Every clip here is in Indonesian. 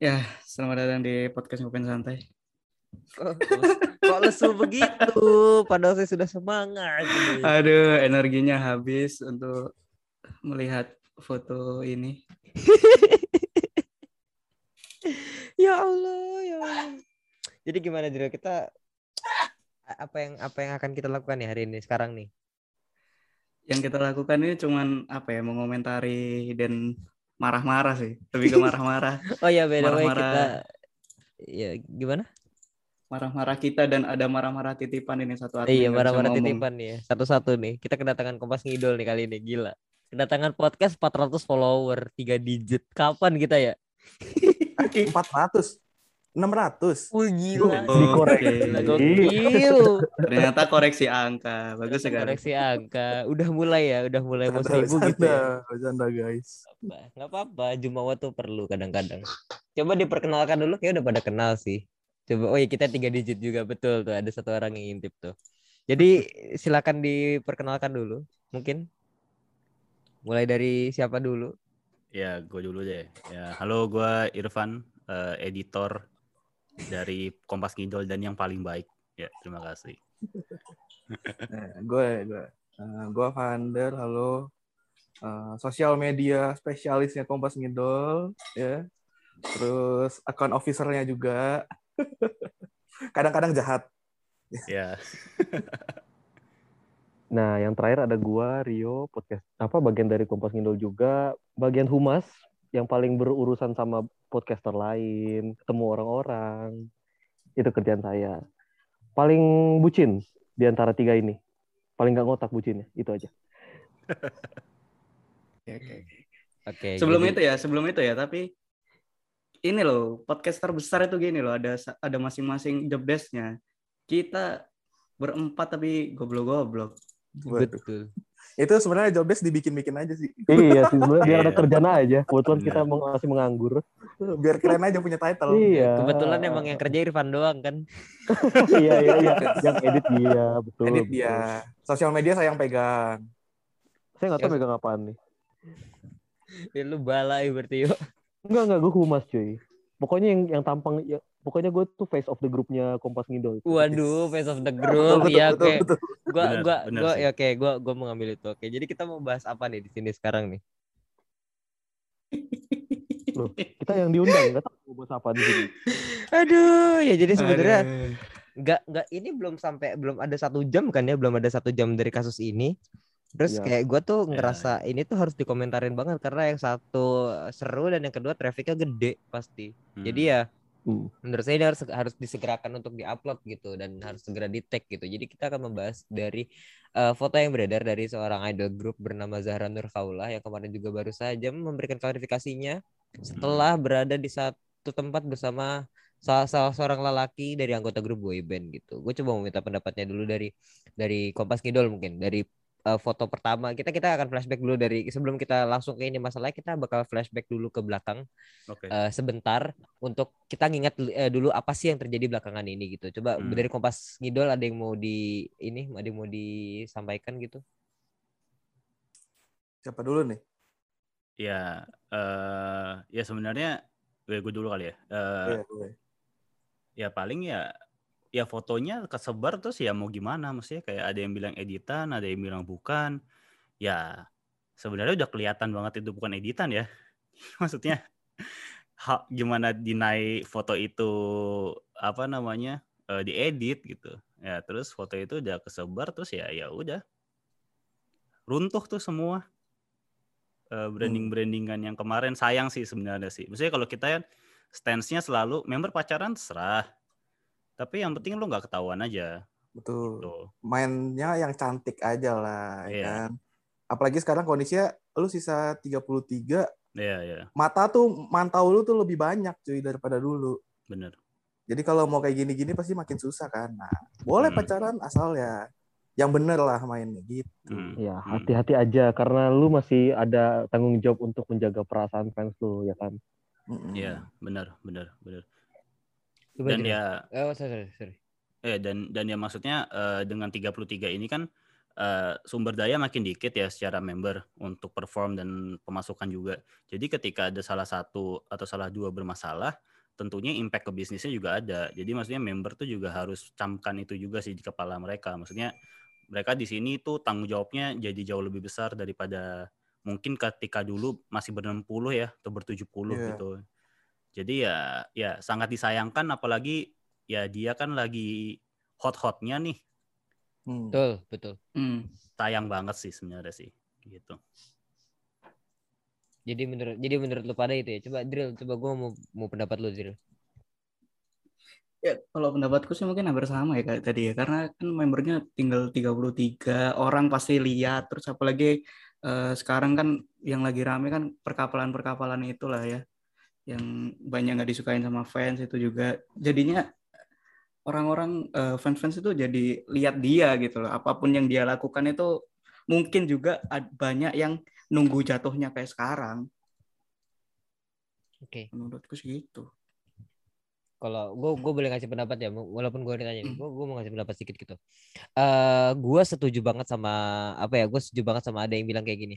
Ya, selamat datang di podcast Ngopen Santai. Kok, kok lesu begitu? Padahal saya sudah semangat. ini. Aduh, energinya habis untuk melihat foto ini. ya Allah, ya Allah. Jadi gimana Jero? Kita apa yang apa yang akan kita lakukan nih hari ini sekarang nih? Yang kita lakukan ini cuman apa ya, mengomentari dan marah-marah sih. Lebih ke marah-marah. Oh ya, by the way kita ya gimana? Marah-marah kita dan ada marah-marah titipan ini satu admin iya, marah-marah titipan nih ya. Satu-satu nih. Kita kedatangan Kompas Ngidol nih kali ini, gila. Kedatangan podcast 400 follower, 3 digit. Kapan kita ya? 400 600 Wih, gila. Oh, Dikoreksi. gokil. Ternyata koreksi angka. Bagus sekali. Koreksi angka. Udah mulai ya, udah mulai mau seribu gitu ya. bercanda, guys nggak apa-apa jumawa tuh perlu kadang-kadang coba diperkenalkan dulu kayak udah pada kenal sih coba oh iya kita tiga digit juga betul tuh ada satu orang yang intip tuh jadi silakan diperkenalkan dulu mungkin mulai dari siapa dulu Ya, gue dulu deh. Ya, halo, gue Irfan, eh, editor dari Kompas Ngidol dan yang paling baik. Ya, terima kasih. Nah, gue gue Eh, gue founder halo. Eh, sosial media spesialisnya Kompas Ngidol ya. Terus account officernya juga. Kadang-kadang jahat. Ya, Nah, yang terakhir ada gua, Rio, podcast apa bagian dari Kompas Ngindol juga, bagian humas yang paling berurusan sama podcaster lain, ketemu orang-orang. Itu kerjaan saya. Paling bucin di antara tiga ini. Paling nggak ngotak bucinnya, itu aja. Oke, oke. oke Sebelum jadi- itu ya, sebelum itu ya, tapi ini loh, podcaster besar itu gini loh, ada ada masing-masing job desk-nya. Kita berempat tapi goblok-goblok. Betul itu sebenarnya job desk dibikin-bikin aja sih iya sih, sebenarnya biar ada Iya. kerjaan aja. Kebetulan kita meng- masih menganggur. biar keren aja punya title Iya. kebetulan emang yang kerja Irfan doang kan iya, iya, iya. Yang edit dia, betul. edit betul. dia sosial media saya yang pegang Saya nggak tahu Yes. megang apaan nih. ya, lu balai berarti yuk Enggak, enggak, gue humas cuy. Pokoknya yang yang tampang, ya, pokoknya gue tuh face of the grupnya Kompas Ngindol. waduh face of the group ya betul, oke benar gua sih. ya oke gua gua mau ngambil itu oke jadi kita mau bahas apa nih di sini sekarang nih Loh, kita yang diundang nggak tahu mau bahas apa di sini. aduh ya jadi sebenarnya nggak nggak ini belum sampai belum ada satu jam kan ya belum ada satu jam dari kasus ini terus Iya. kayak gua tuh Ya, ngerasa ini tuh harus dikomentarin banget karena yang satu seru dan yang kedua trafficnya gede pasti Hmm. jadi ya Hmm. menurut saya ini harus harus disegerakan untuk diupload gitu dan harus segera di tag gitu. Jadi kita akan membahas dari eh, foto yang beredar dari seorang idol group bernama Zahra Nur Khaulah yang kemarin juga baru saja memberikan klarifikasinya setelah berada di satu tempat bersama salah, salah seorang lelaki dari anggota grup boyband gitu. Gue coba mau minta pendapatnya dulu dari dari Kompas Ngidol mungkin dari eh, foto pertama kita kita akan flashback dulu dari sebelum kita langsung ke ini masalahnya kita bakal flashback dulu ke belakang Oke. eh, sebentar untuk kita nginget eh, dulu apa sih yang terjadi belakangan ini gitu. Coba Hmm. dari Kompas Ngidol ada yang mau di ini ada yang mau disampaikan gitu. siapa dulu nih Ya, eh, ya sebenarnya gue gue dulu kali ya. Eh, Iya, boleh. ya paling ya ya fotonya kesebar terus ya mau gimana maksudnya kayak ada yang bilang editan ada yang bilang bukan. Ya sebenarnya udah kelihatan banget itu bukan editan ya. Maksudnya ha- gimana dinai foto itu apa namanya eh, diedit gitu. Ya terus foto itu udah kesebar terus ya ya udah. Runtuh tuh semua branding brandingan yang kemarin sayang sih sebenarnya sih. Maksudnya kalau kita kan stance-nya selalu member pacaran serah tapi yang penting lu nggak ketahuan aja betul tuh mainnya yang cantik aja lah ya Iya. kan apalagi sekarang kondisinya lu sisa 33 Iya, iya, mata tuh mantau lu tuh lebih banyak cuy daripada dulu bener. jadi kalau mau kayak gini-gini pasti makin susah kan nah boleh Hmm. pacaran asal ya yang bener lah mainnya gitu Hmm. Ya, Hmm. hati-hati aja karena lu masih ada tanggung jawab untuk menjaga perasaan fans lu, ya kan? Iya, bener, bener, bener. Coba Dan ya, Oh, sorry, sorry, eh dan dan ya maksudnya eh, dengan 33 ini kan eh, sumber daya makin dikit ya secara member untuk perform dan pemasukan juga. Jadi ketika ada salah satu atau salah dua bermasalah, tentunya impact ke bisnisnya juga ada. Jadi maksudnya member tuh juga harus camkan itu juga sih di kepala mereka. Maksudnya mereka di sini tuh tanggung jawabnya jadi jauh lebih besar daripada mungkin ketika dulu masih ber-60 ya atau ber-70 Iya. gitu. Jadi ya ya sangat disayangkan apalagi ya dia kan lagi hot-hotnya nih. Hmm. Betul, betul. Hmm. Sayang banget sih sebenarnya sih gitu. Jadi menurut jadi menurut lu pada itu ya. Coba Drill, coba gua mau mau pendapat lu Drill. Ya, kalau pendapatku sih mungkin hampir sama ya kayak tadi ya. Karena kan membernya tinggal 33 orang pasti lihat. Terus apalagi eh, sekarang kan yang lagi rame kan perkapalan-perkapalan itulah ya. Yang banyak nggak disukain sama fans itu juga. Jadinya orang-orang eh, fans-fans itu jadi lihat dia gitu loh. Apa pun yang dia lakukan itu mungkin juga banyak yang nunggu jatuhnya kayak sekarang. Oke. Menurutku sih gitu. Kalau gue gue boleh ngasih pendapat ya, walaupun gue ditanya, gue gue mau ngasih pendapat sedikit gitu. Eh gue setuju banget sama apa ya? Gue setuju banget sama ada yang bilang kayak gini.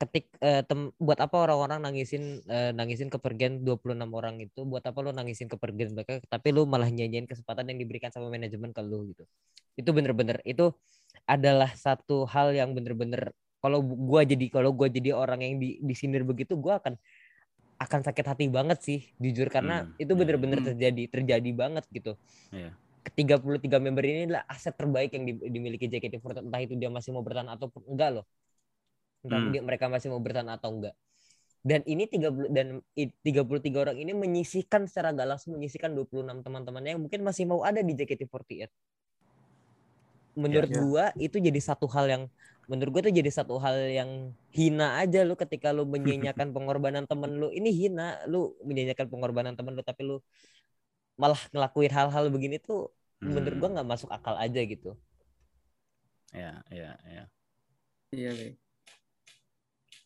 Ketik eh, tem, buat apa orang-orang nangisin eh, nangisin kepergian 26 orang itu? Buat apa lu nangisin kepergian mereka? Tapi lu malah nyanyiin kesempatan yang diberikan sama manajemen ke lu gitu. Itu bener-bener itu adalah satu hal yang bener-bener kalau gue jadi kalau gue jadi orang yang di disindir begitu, gue akan akan sakit hati banget sih jujur karena Hmm, itu iya. bener-bener Hmm. terjadi terjadi banget gitu. Iya. Ketiga puluh tiga member ini adalah aset terbaik yang di- dimiliki JKT48 entah itu dia masih mau bertahan ataupun enggak loh. Entah Hmm. dia- mereka masih mau bertahan atau enggak. Dan ini 30 dan i- 33 orang ini menyisihkan secara gak langsung menyisihkan 26 teman-temannya yang mungkin masih mau ada di JKT48. Menurut Iya. gua itu jadi satu hal yang menurut gua itu jadi satu hal yang hina aja lu ketika lu menyanyiakan pengorbanan temen lu ini hina lu menyanyiakan pengorbanan temen lu tapi lu malah ngelakuin hal-hal begini tuh menurut Hmm. gua nggak masuk akal aja gitu Ya, ya, ya. Iya, Le.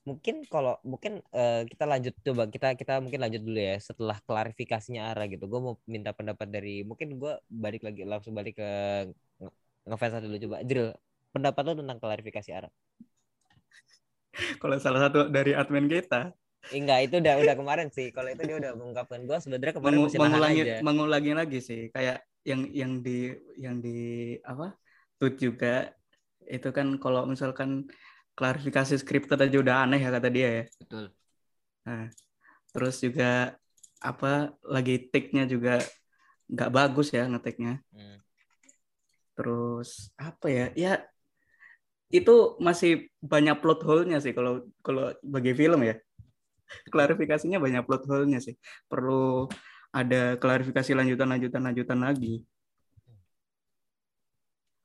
Mungkin kalau mungkin eh, kita lanjut coba kita kita mungkin lanjut dulu ya setelah klarifikasinya Ara gitu. Gue mau minta pendapat dari mungkin gua balik lagi langsung balik ke nge- ngefans dulu coba. Jril pendapat lo tentang klarifikasi Ara Kalau salah satu dari admin kita. Eh, enggak itu udah udah kemarin sih. Kalau itu dia udah mengungkapkan gue sebenarnya kemarin mengu- mengulangi aja. mengulangi lagi sih. Kayak yang yang di yang di apa tweet juga. Itu kan kalau misalkan klarifikasi scripted aja udah aneh ya kata dia ya. Betul. Nah terus juga apa lagi take-nya juga nggak bagus ya ngetik-nya. Hmm. terus apa ya ya itu masih banyak plot hole-nya sih kalau kalau bagi film ya. Klarifikasinya banyak plot hole-nya sih. Perlu ada klarifikasi lanjutan lanjutan lanjutan lagi.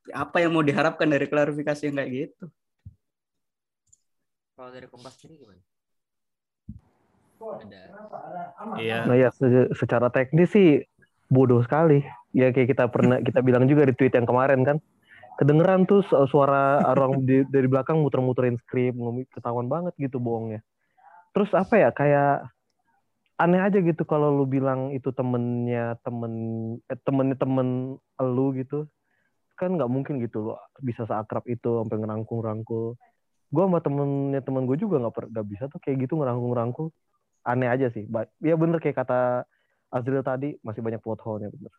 Apa yang mau diharapkan dari klarifikasi yang kayak gitu kalau dari kompas sendiri gimana ada Iya. Nah ya se- secara teknis sih bodoh sekali. Ya kayak kita pernah kita bilang juga di tweet yang kemarin kan. Kedengeran tuh su- suara orang di- dari belakang muter-muterin skrip, ketahuan banget gitu bohongnya. Terus apa ya kayak aneh aja gitu kalau lu bilang itu temennya temen eh, temennya temen lu gitu kan nggak mungkin gitu lo bisa seakrab itu sampai ngerangkul-rangkul gue sama temennya temen gue juga nggak nggak bisa tuh kayak gitu ngerangkul-rangkul aneh aja sih ya bener kayak kata Azril tadi masih banyak plot hole-nya bener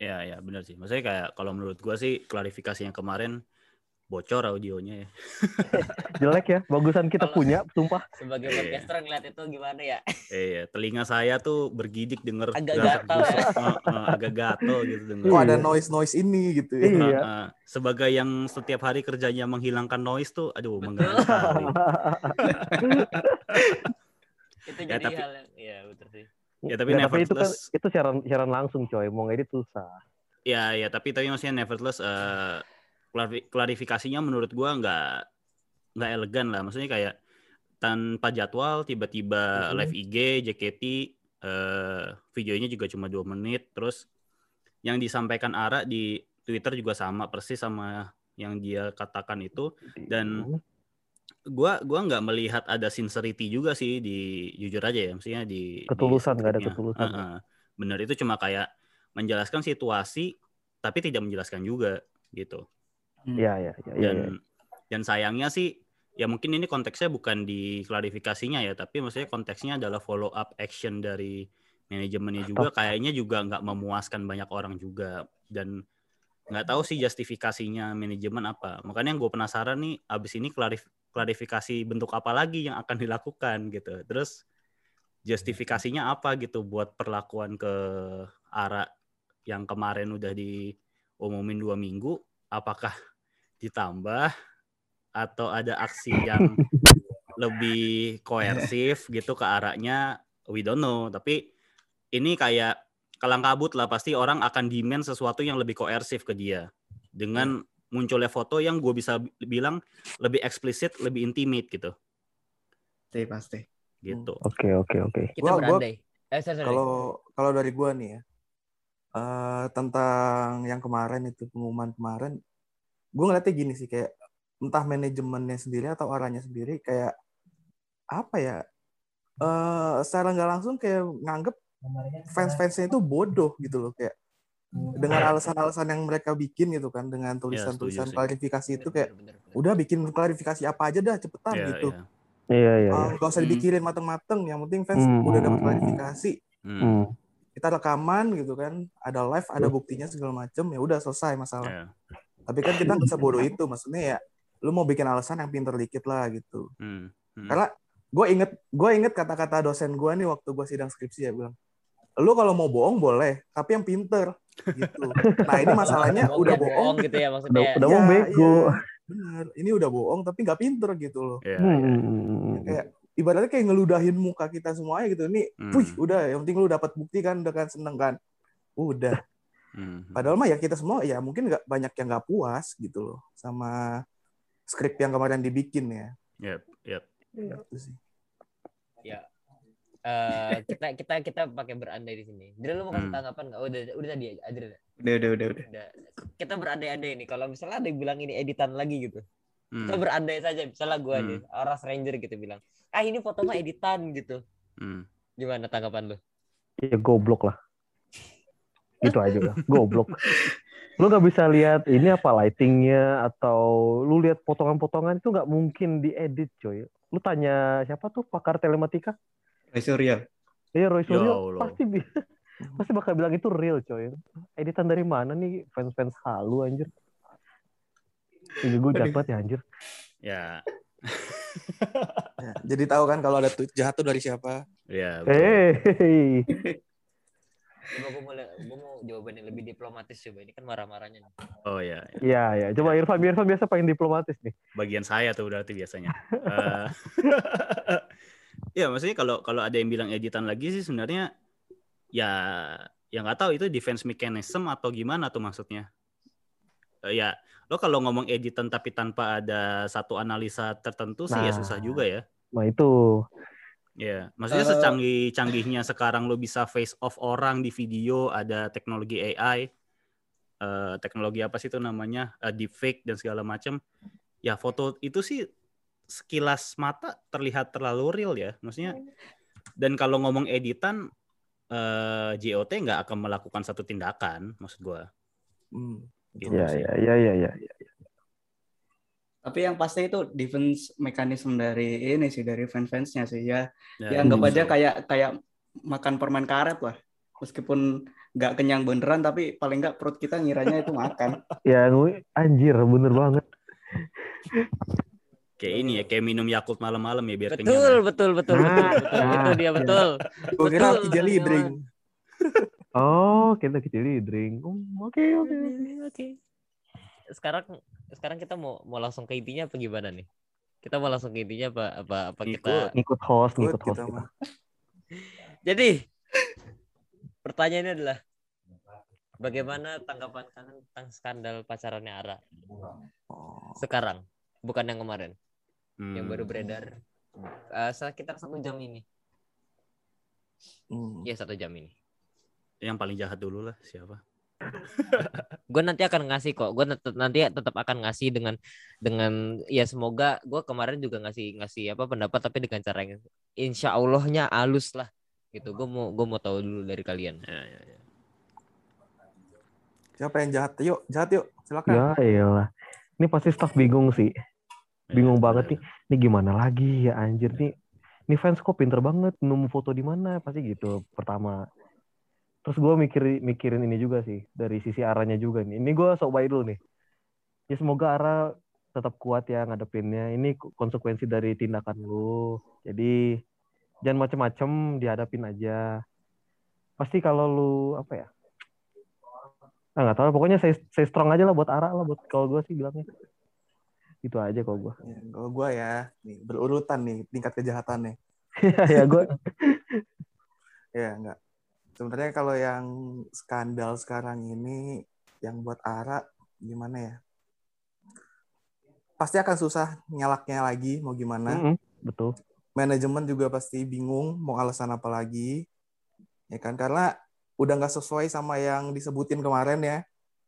Ya, ya, benar sih. Maksudnya kayak kalau menurut gua sih klarifikasi yang kemarin bocor audionya ya. jelek ya bagusan kita Kalau- punya sumpah sebagai Iya. podcaster ngeliat itu gimana ya Iya, telinga saya tuh bergidik denger Agak gatal ya. gusuk. Heeh, agak gatel gitu denger. Kok ada Iya. noise noise ini gitu ya? Iya. Heeh. Sebagai yang setiap hari kerjanya menghilangkan noise tuh, aduh mengganggu sekali. itu Ya, jadi tapi- hal yang ya betul sih Ya, tapi Ya, tapi itu kan nevertheless- itu siaran siaran langsung coy mau ngedit susah Ya, ya, tapi tapi maksudnya nevertheless eh, klarifi- klarifikasinya menurut gua nggak nggak elegan lah. Maksudnya kayak tanpa jadwal tiba-tiba Mhm. live IG JKT eh, videonya juga cuma dua menit. Terus yang disampaikan Ara di Twitter juga sama persis sama yang dia katakan itu. Dan gua gua nggak melihat ada sincerity juga sih di jujur aja ya maksudnya di Ketulusan, nggak ada ketulusan. Heeh. bener itu cuma kayak menjelaskan situasi tapi tidak menjelaskan juga gitu. Hmm. Iya, iya, iya, iya. Dan iya. dan sayangnya sih ya mungkin ini konteksnya bukan di klarifikasinya ya, tapi maksudnya konteksnya adalah follow up action dari manajemennya juga kayaknya juga nggak memuaskan banyak orang juga dan nggak tahu sih justifikasinya manajemen apa. Makanya yang gue penasaran nih abis ini klarif klarifikasi bentuk apa lagi yang akan dilakukan gitu. Terus justifikasinya apa gitu buat perlakuan ke arah yang kemarin udah diumumin dua minggu, apakah ditambah atau ada aksi yang lebih koersif gitu ke arahnya we don't know tapi ini kayak kalang kabut lah pasti orang akan demand sesuatu yang lebih koersif ke dia dengan munculnya foto yang gue bisa bilang lebih eksplisit lebih intimate gitu Pasti, pasti. gitu Oke, oke, oke. Kita Gua- gua- berandai. Eh. Kalau kalau dari gua nih ya eh, tentang yang kemarin itu pengumuman kemarin, gue ngeliatnya gini sih kayak entah manajemennya sendiri atau arahnya sendiri kayak apa ya? eh secara nggak langsung kayak nganggep fans-fansnya itu bodoh gitu loh kayak dengan alasan-alasan yang mereka bikin gitu kan dengan tulisan-tulisan sih. klarifikasi itu kayak Bener, bener, bener. udah bikin klarifikasi apa aja dah cepetan ya, gitu. ya. Iya, iya, Ah, iya. nggak usah Hmm. dipikirin mateng-mateng, yang penting fans Hmm, udah hmm, dapat hmm, klarifikasi. Hmm, Hmm. Kita rekaman gitu kan, ada live, ada buktinya segala macem, ya udah selesai masalah. Ya. Tapi kan kita nggak sebodoh itu, maksudnya ya lu mau bikin alasan yang pinter dikit lah gitu. Hmm, hmm. Karena gue inget gue inget kata-kata dosen gue nih waktu gue sidang skripsi ya bilang, lu kalau mau bohong boleh, tapi yang pinter gitu. Nah ini masalahnya Bohong udah dan bohong, gitu ya Udah, maksudnya. udah Iya, mau bego. iya. bener. Ini udah bohong tapi nggak pinter gitu loh. Ya, Hmm, ya. Kayak ibaratnya kayak ngeludahin muka kita semuanya gitu. Ini, Hmm. wih udah, yang penting lu dapat bukti kan, udah kan seneng kan. Udah. Hmm. Padahal mah ya kita semua ya mungkin nggak banyak yang nggak puas gitu loh sama skrip yang kemarin dibikin ya. Yep, yep. Itu sih. Eh, kita kita kita pakai berandai di sini. Jadi lu mau kasih Hmm. tanggapan nggak? Oh, udah udah tadi aja. Udah, udah, udah, udah. Udah. Kita berandai-andai nih. Kalau misalnya ada yang bilang ini editan lagi gitu. Hmm, Kita berandai saja. Misalnya gue Hmm. nih, orang stranger gitu bilang, ah ini foto mah editan gitu. hmm. Gimana tanggapan lu? Ya goblok lah. Itu aja udah. Goblok. Lu nggak bisa lihat ini apa lightingnya atau lu lihat potongan-potongan itu nggak mungkin diedit coy. Lu tanya siapa tuh pakar telematika? Ray Surya. Iya Roy Ya Suryo Allah. pasti bi- pasti bakal bilang itu real coy. Editan dari mana nih fans-fans halu anjir. Ini gue jahat banget ya anjir. Ya, Ya, jadi tahu kan kalau ada tweet jahat tuh dari siapa? ya. Hey. Coba gue mau, gua mau jawaban yang lebih diplomatis coba. Ini kan marah-marahnya. nih. Oh ya, ya. Iya ya, coba Irfan, Irfan biasa paling diplomatis nih. bagian saya tuh berarti biasanya. Eh, ya maksudnya kalau kalau ada yang bilang editan lagi sih sebenarnya ya ya nggak tahu itu defense mechanism atau gimana tuh maksudnya. Eh, ya lo kalau ngomong editan tapi tanpa ada satu analisa tertentu sih ya Nah. susah juga ya. Nah itu. Ya, maksudnya Eh. secanggih-canggihnya sekarang lo bisa face off orang di video, ada teknologi AI, eh, teknologi apa sih itu namanya, eh, deepfake dan segala macam. Ya foto itu sih sekilas mata terlihat terlalu real ya, maksudnya. Dan kalau ngomong editan, eh, JOT nggak akan melakukan satu tindakan, maksud gua. Hmm. Gitu Ya sih. ya ya ya ya. ya. Tapi yang pasti itu defense mekanisme dari ini sih dari fans-fansnya sih ya. Ya, Ya anggap gitu. aja kayak kayak makan permen karet lah. Meskipun nggak kenyang beneran tapi paling nggak perut kita ngiranya itu makan. Ya anjir bener banget. Kayak ini ya, kayak minum Yakult malam-malam ya biar kenyang. Betul, ya. betul, betul, betul, Nah, betul. nah, Itu dia betul. Gue kira Betul, teman-teman. drink. Oh kita kecil drink. Oke oke. Oke. Sekarang sekarang kita mau mau langsung ke intinya apa gimana nih? Kita mau langsung ke intinya apa apa apa kita Ikut. Host, ngikut host. kita. Jadi pertanyaannya adalah bagaimana tanggapan kalian tentang skandal pacarannya Ara Oh. sekarang, bukan yang kemarin, yang Hmm. baru beredar eh, sekitar satu jam ini, Hmm. ya satu jam ini. Yang paling jahat dulu lah siapa? Gue nanti akan ngasih kok, gue nanti tetap akan ngasih dengan dengan ya semoga gue kemarin juga ngasih ngasih apa pendapat tapi dengan cara yang insya Allahnya halus lah gitu. Gue mau gue mau tahu dulu dari kalian. Ya, ya, ya. Siapa yang jahat? Yuk, jahat yuk. Silakan. Ya iyalah. Ini pasti staff bingung sih. Bingung banget nih. Ini gimana lagi ya anjir nih. Ini fans kok pinter banget nemu foto di mana pasti gitu pertama. Terus gue mikir mikirin ini juga sih dari sisi arahnya juga nih. Ini gue sok baik dulu nih. Ya semoga arah tetap kuat ya ngadepinnya. Ini konsekuensi dari tindakan lu. Jadi jangan macem-macem dihadapin aja. Pasti kalau lu apa ya? Ah nggak tahu. Pokoknya saya saya strong aja lah buat arah lah buat kalau gue sih bilangnya. Itu aja kalau gue. Ya, kalau gue ya, nih, berurutan nih tingkat kejahatannya. ya gue Ya, enggak. Sebenarnya kalau yang skandal sekarang ini yang buat Ara gimana ya? Pasti akan susah nyalaknya lagi mau gimana. Mm-mm, betul. Manajemen juga pasti bingung mau alasan apa lagi. Ya kan karena udah nggak sesuai sama yang disebutin kemarin ya.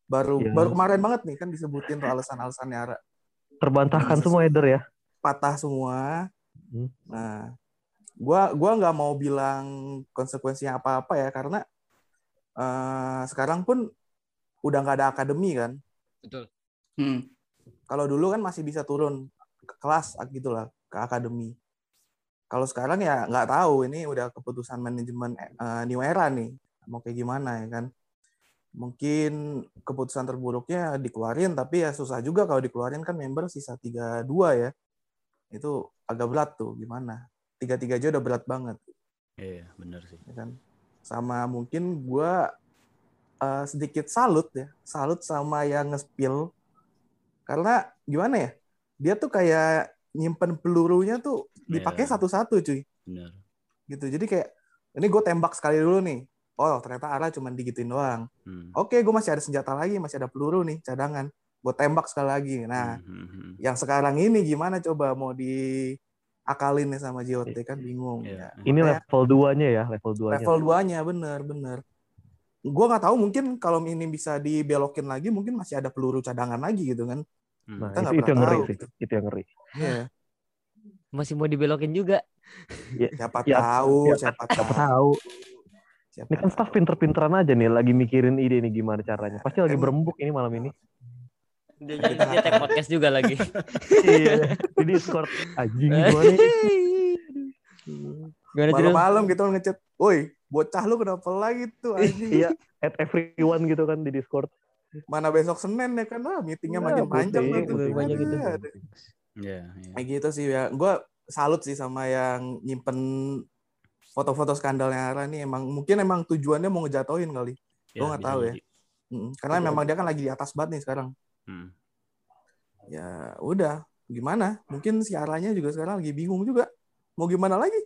Baru Iya. baru kemarin banget nih kan disebutin tuh alasan-alasannya Ara Terbantahkan semua Eder ya. patah semua. Hmm. Nah, gua gua nggak mau bilang konsekuensinya apa-apa ya karena eh, sekarang pun udah nggak ada akademi kan. Betul. Hmm. Kalau dulu kan masih bisa turun ke kelas gitulah ke akademi. Kalau sekarang ya nggak tahu ini udah keputusan manajemen eh, New Era nih mau kayak gimana ya kan. Mungkin keputusan terburuknya dikeluarin tapi ya susah juga kalau dikeluarin kan member sisa 32 ya. Itu agak berat tuh gimana. Tiga-tiga aja udah berat banget Iya, bener sih. ya kan. Sama mungkin gua eh, sedikit salut ya, salut sama yang nge-spill karena gimana ya? Dia tuh kayak nyimpen pelurunya tuh dipakai Iya. satu-satu cuy Bener. gitu. Jadi kayak ini gue tembak sekali dulu nih. Oh ternyata arah cuma digituin doang. Hmm. Oke gue masih ada senjata lagi, masih ada peluru nih cadangan. Gue tembak sekali lagi. Nah Hmm, hmm, hmm. yang sekarang ini gimana coba mau diakalin nih sama JOT kan bingung. Iya. Ya. Ini Makanya- level 2-nya ya, level 2-nya. level 2-nya bener bener gue nggak tahu mungkin kalau ini bisa dibelokin lagi mungkin masih ada peluru cadangan lagi gitu kan Hmm. Nah, Kita itu, nggak itu yang pernah ngeri tahu. sih. Itu yang ngeri. Iya. Masih mau dibelokin juga. siapa Ya, tahu ya, siapa Siapa tahu tahu. siapa Ini kan staff pinter-pinteran aja nih, lagi mikirin ide nih gimana caranya. Pasti lagi Em- berembuk ini malam ini. Dia, dia tag podcast juga lagi. iya. Di Discord. Anjing gimana nih? Malam-malam gitu ngechat woi bocah lu kenapa lagi tuh anjing Iya, at everyone gitu kan di Discord. mana besok senin ya kan ah, meetingnya Ya, makin panjang pusing. Banyak gitu. Iya, iya. kayak gitu sih ya gue salut sih sama yang nyimpen foto-foto skandalnya Ara nih emang mungkin emang tujuannya mau ngejatoin kali Ya, Gua nggak tahu ya. jadi. Mm, karena memang dia kan lagi di atas banget nih sekarang Hmm. ya udah gimana mungkin si Aranya juga sekarang lagi bingung juga mau gimana lagi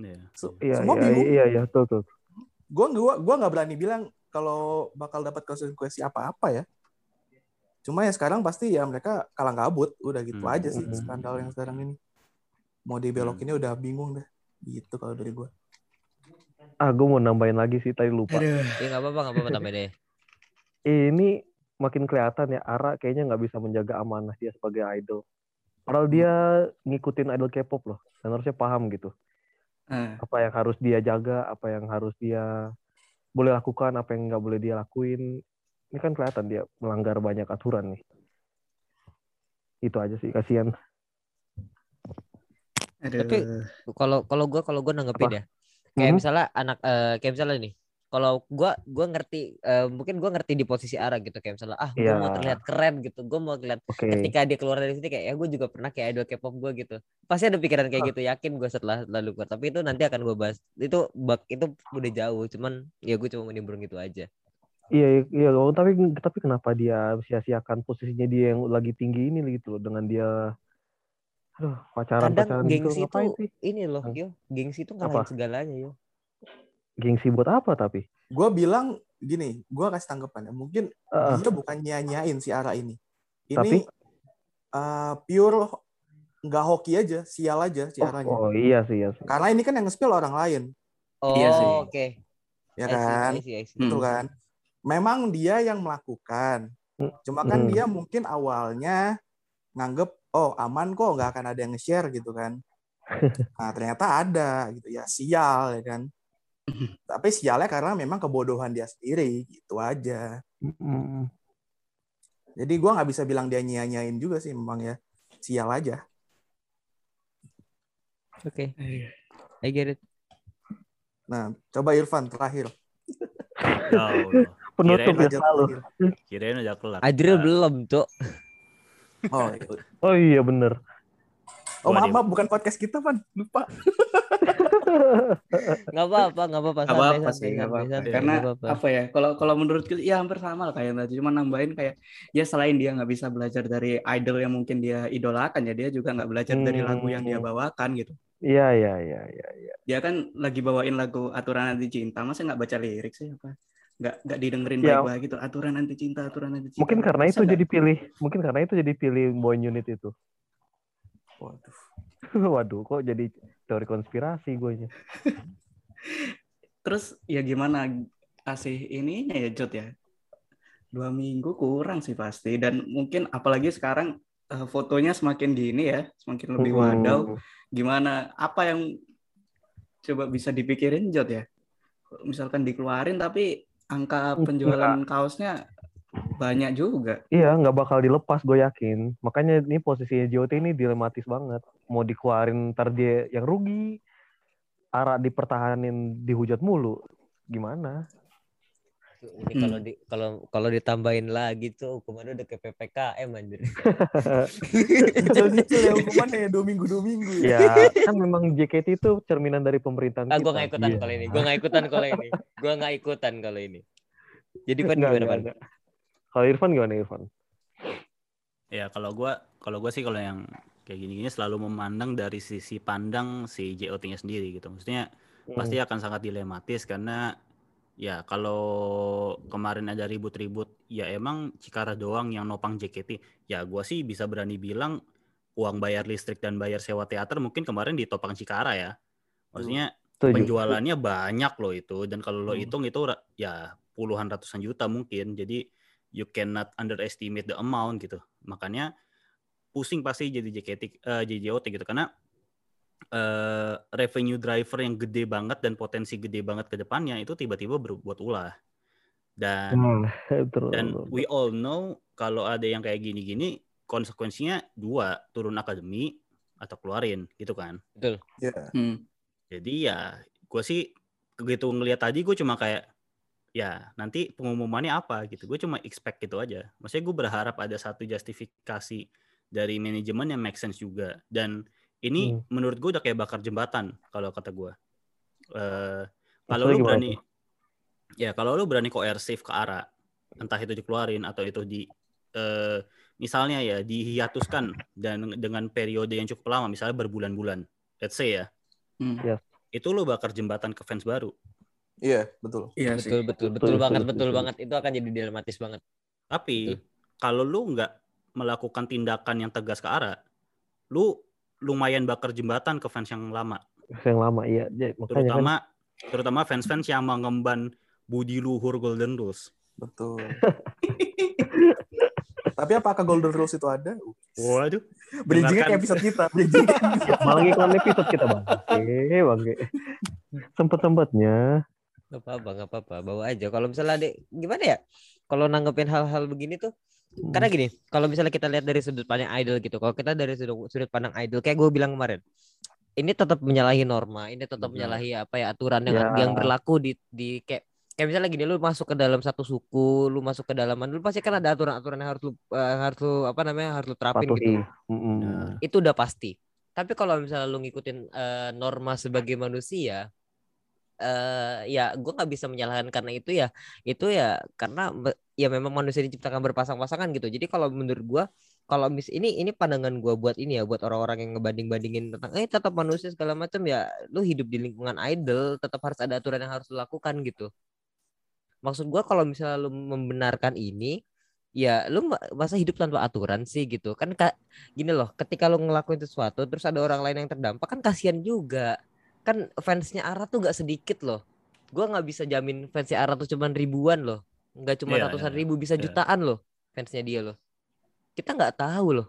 Iya, So- iya. Iya, Semua iya, bingung. iya, iya, tuh, tuh. gue gua gua nggak berani bilang kalau bakal dapat konsekuensi apa-apa ya cuma ya sekarang pasti ya mereka kalang kabut udah gitu Hmm. aja sih Hmm. skandal yang sekarang ini mau dibelokinnya udah bingung deh gitu kalau dari gue Ah, gue mau nambahin lagi sih, tadi lupa. Aduh. Ya nggak apa-apa, nggak apa-apa tambahin deh. Ini makin kelihatan ya, Ara kayaknya nggak bisa menjaga amanah dia sebagai idol. Padahal dia ngikutin idol K-pop loh, dan harusnya paham gitu. Ah, Apa yang harus dia jaga, apa yang harus dia boleh lakukan, apa yang nggak boleh dia lakuin. Ini kan kelihatan dia melanggar banyak aturan nih. Itu aja sih, kasihan. aduh. Tapi- Kalau kalau gue kalau gue nanggepin Apa? ya. Kayak Mhm. misalnya anak eh, kayak misalnya nih. Kalau gua gua ngerti eh, mungkin gua ngerti di posisi Ara gitu kayak misalnya ah gua Iya. mau terlihat keren gitu. Gua mau terlihat Oke. ketika dia keluar dari sini kayak ya gue juga pernah kayak idol K-pop gue gitu pasti ada pikiran kayak Ah. gitu yakin gue setelah lalu keluar tapi itu nanti akan gue bahas itu bak itu udah jauh cuman ya gue cuma menimbrung gitu aja Iya, iya, oh, tapi tapi kenapa dia sia-siakan posisinya dia yang lagi tinggi ini gitu loh dengan dia aduh pacaran kadang pacaran gitu gengsi itu sih ini loh yo gengsi itu ngalahin segalanya yo gengsi buat apa tapi gue bilang gini gue kasih tanggapan ya mungkin Heeh. dia bukan nyanyain si Ara ini ini Tapi? eh, pure nggak hoki aja sial aja si oh, Aranya oh, iya sih iya sih karena ini kan yang nge-spill orang lain oh Iya sih. oke ya I see, kan I see, I see. Hmm. Betul kan? Memang dia yang melakukan. Hmm. Cuma kan Hmm. dia mungkin awalnya nganggep oh aman kok nggak akan ada yang nge-share gitu kan. Nah ternyata ada gitu ya sial ya kan. Tapi sialnya karena memang kebodohan dia sendiri gitu aja. Jadi gua nggak bisa bilang dia nyia-nyiain juga sih memang ya. Sial aja. Oke, Iya. I get it. Nah, coba Irfan terakhir. Ya Allah. Penutup ya selalu. Kirain udah kelar. Adril Nah, belum, Cok. Oh, iya. Oh iya bener. oh maaf, maaf, bukan podcast kita, Pan. Lupa. Nggak apa-apa, nggak apa-apa. Nggak apa-apa sih, nggak apa-apa. santai, Karena nggak apa-apa. apa ya? Kalau kalau menurut kita ya hampir sama lah kayak tadi. Cuma nambahin kayak ya selain dia nggak bisa belajar dari idol yang mungkin dia idolakan ya dia juga nggak belajar dari lagu yang dia Hmm. bawakan gitu. Iya iya iya iya. iya. Dia kan lagi bawain lagu aturan anti cinta, masa nggak baca lirik sih apa? Nggak nggak didengerin Ya. baik-baik gitu. Aturan anti cinta, aturan anti cinta. Mungkin karena Masa itu nggak- jadi pilih. Mungkin karena itu jadi pilih boy unit itu. Waduh. Waduh, kok jadi teori konspirasi gue Terus ya gimana kasih ininya ya Jod ya? Dua minggu kurang sih pasti dan mungkin apalagi sekarang eh, fotonya semakin gini ya, semakin lebih wadaw. Gimana apa yang coba bisa dipikirin Jod ya? Misalkan dikeluarin tapi angka Enggak. penjualan kaosnya banyak juga. Iya, nggak bakal dilepas gue yakin. Makanya ini posisinya JOT ini dilematis banget. Mau dikeluarin ntar dia yang rugi. Ara dipertahanin dihujat mulu. Gimana? Ini kalau di kalau kalau ditambahin lagi tuh hukumannya udah ke PPKM anjir. Nyicil-nyicil ya hukumannya ya dua minggu dua minggu ya. Ya, kan memang JKT itu cerminan dari pemerintahan Ah, kita. gue nggak ikutan Iya. kalau ini. Gue nggak ikutan kalau ini. Gue nggak ikutan kalau ini. Jadi Pan gimana Pan? Kalau Irfan gimana Irfan? Ya kalau gua kalau gua sih kalau yang kayak gini-gini selalu memandang dari sisi pandang si JOT-nya sendiri gitu. Maksudnya pasti akan sangat dilematis karena ya kalau kemarin ada ribut-ribut ya emang Cikara doang yang nopang JKT. Ya gua sih bisa berani bilang uang bayar listrik dan bayar sewa teater mungkin kemarin ditopang Cikara ya. Maksudnya Setuju. penjualannya banyak loh itu dan kalau lo Hmm. hitung itu ya puluhan ratusan juta mungkin jadi you cannot underestimate the amount gitu makanya pusing pasti jadi JKT eh, jadi JOT gitu karena eh, revenue driver yang gede banget dan potensi gede banget ke depannya itu tiba-tiba berbuat ulah dan Hmm, betul, dan betul. we all know kalau ada yang kayak gini-gini konsekuensinya dua turun akademi atau keluarin gitu kan Ya. Hmm. jadi ya gue sih begitu ngelihat tadi gue cuma kayak ya nanti pengumumannya apa gitu gue cuma expect gitu aja maksudnya gue berharap ada satu justifikasi dari manajemen yang make sense juga dan ini Hmm. menurut gue udah kayak bakar jembatan kalau kata gue Eh kalau lu berani ya kalau lu berani koersif ke arah entah itu dikeluarin atau itu di eh, misalnya ya dihiatuskan dan dengan periode yang cukup lama misalnya berbulan-bulan let's say ya Hmm. itu lo bakar jembatan ke fans baru. Iya, betul. Iya sih. Betul betul betul Betul, banget betul, betul betul. banget itu akan jadi dilematis banget. Tapi Betul. kalau lu nggak melakukan tindakan yang tegas ke arah, lu lumayan bakar jembatan ke fans yang lama. Yang lama iya. Jadi, makanya kan Terutama terutama fans-fans yang mengemban budi luhur Golden Rules. Betul. Tapi apakah Golden Rules itu ada? Waduh. Bridging-nya kayak episode kita. Bridging malah ngiklan episode kita bang. Oke, bangke. Sempet-sempetnya. Gak apa-apa, gak apa-apa. Bawa aja. Kalau misalnya ada gimana ya? Kalau nanggepin hal-hal begini tuh karena gini, kalau misalnya kita lihat dari sudut pandang idol gitu, kalau kita dari sudut, sudut pandang idol, kayak gue bilang kemarin, ini tetap menyalahi norma, ini tetap Benar. menyalahi apa ya aturan yang Ya. yang berlaku di di kayak kayak misalnya gini, lu masuk ke dalam satu suku, lu masuk ke dalaman, lu pasti kan ada aturan-aturan yang harus lu eh, harus lu apa namanya harus lu terapin gitu. patuhi. Mm-mm. Nah, Itu udah pasti. Tapi kalau misalnya lu ngikutin eh, norma sebagai manusia, eh ya gue nggak bisa menyalahkan karena itu ya itu ya karena ya memang manusia diciptakan berpasang-pasangan gitu. Jadi kalau menurut gue kalau mis ini ini pandangan gue buat ini ya buat orang-orang yang ngebanding-bandingin tentang eh tetap manusia segala macam ya lu hidup di lingkungan idol tetap harus ada aturan yang harus lu lakukan gitu. Maksud gue kalau misalnya lu membenarkan ini ya lu ma- masa hidup tanpa aturan sih gitu. Kan kak gini loh ketika lu ngelakuin sesuatu terus ada orang lain yang terdampak kan kasihan juga kan fansnya Ara tuh gak sedikit loh. Gua nggak bisa jamin fansnya Ara tuh cuman ribuan loh, nggak cuma Iya, ratusan iya, ribu bisa iya. jutaan loh fansnya dia loh. Kita nggak tahu loh.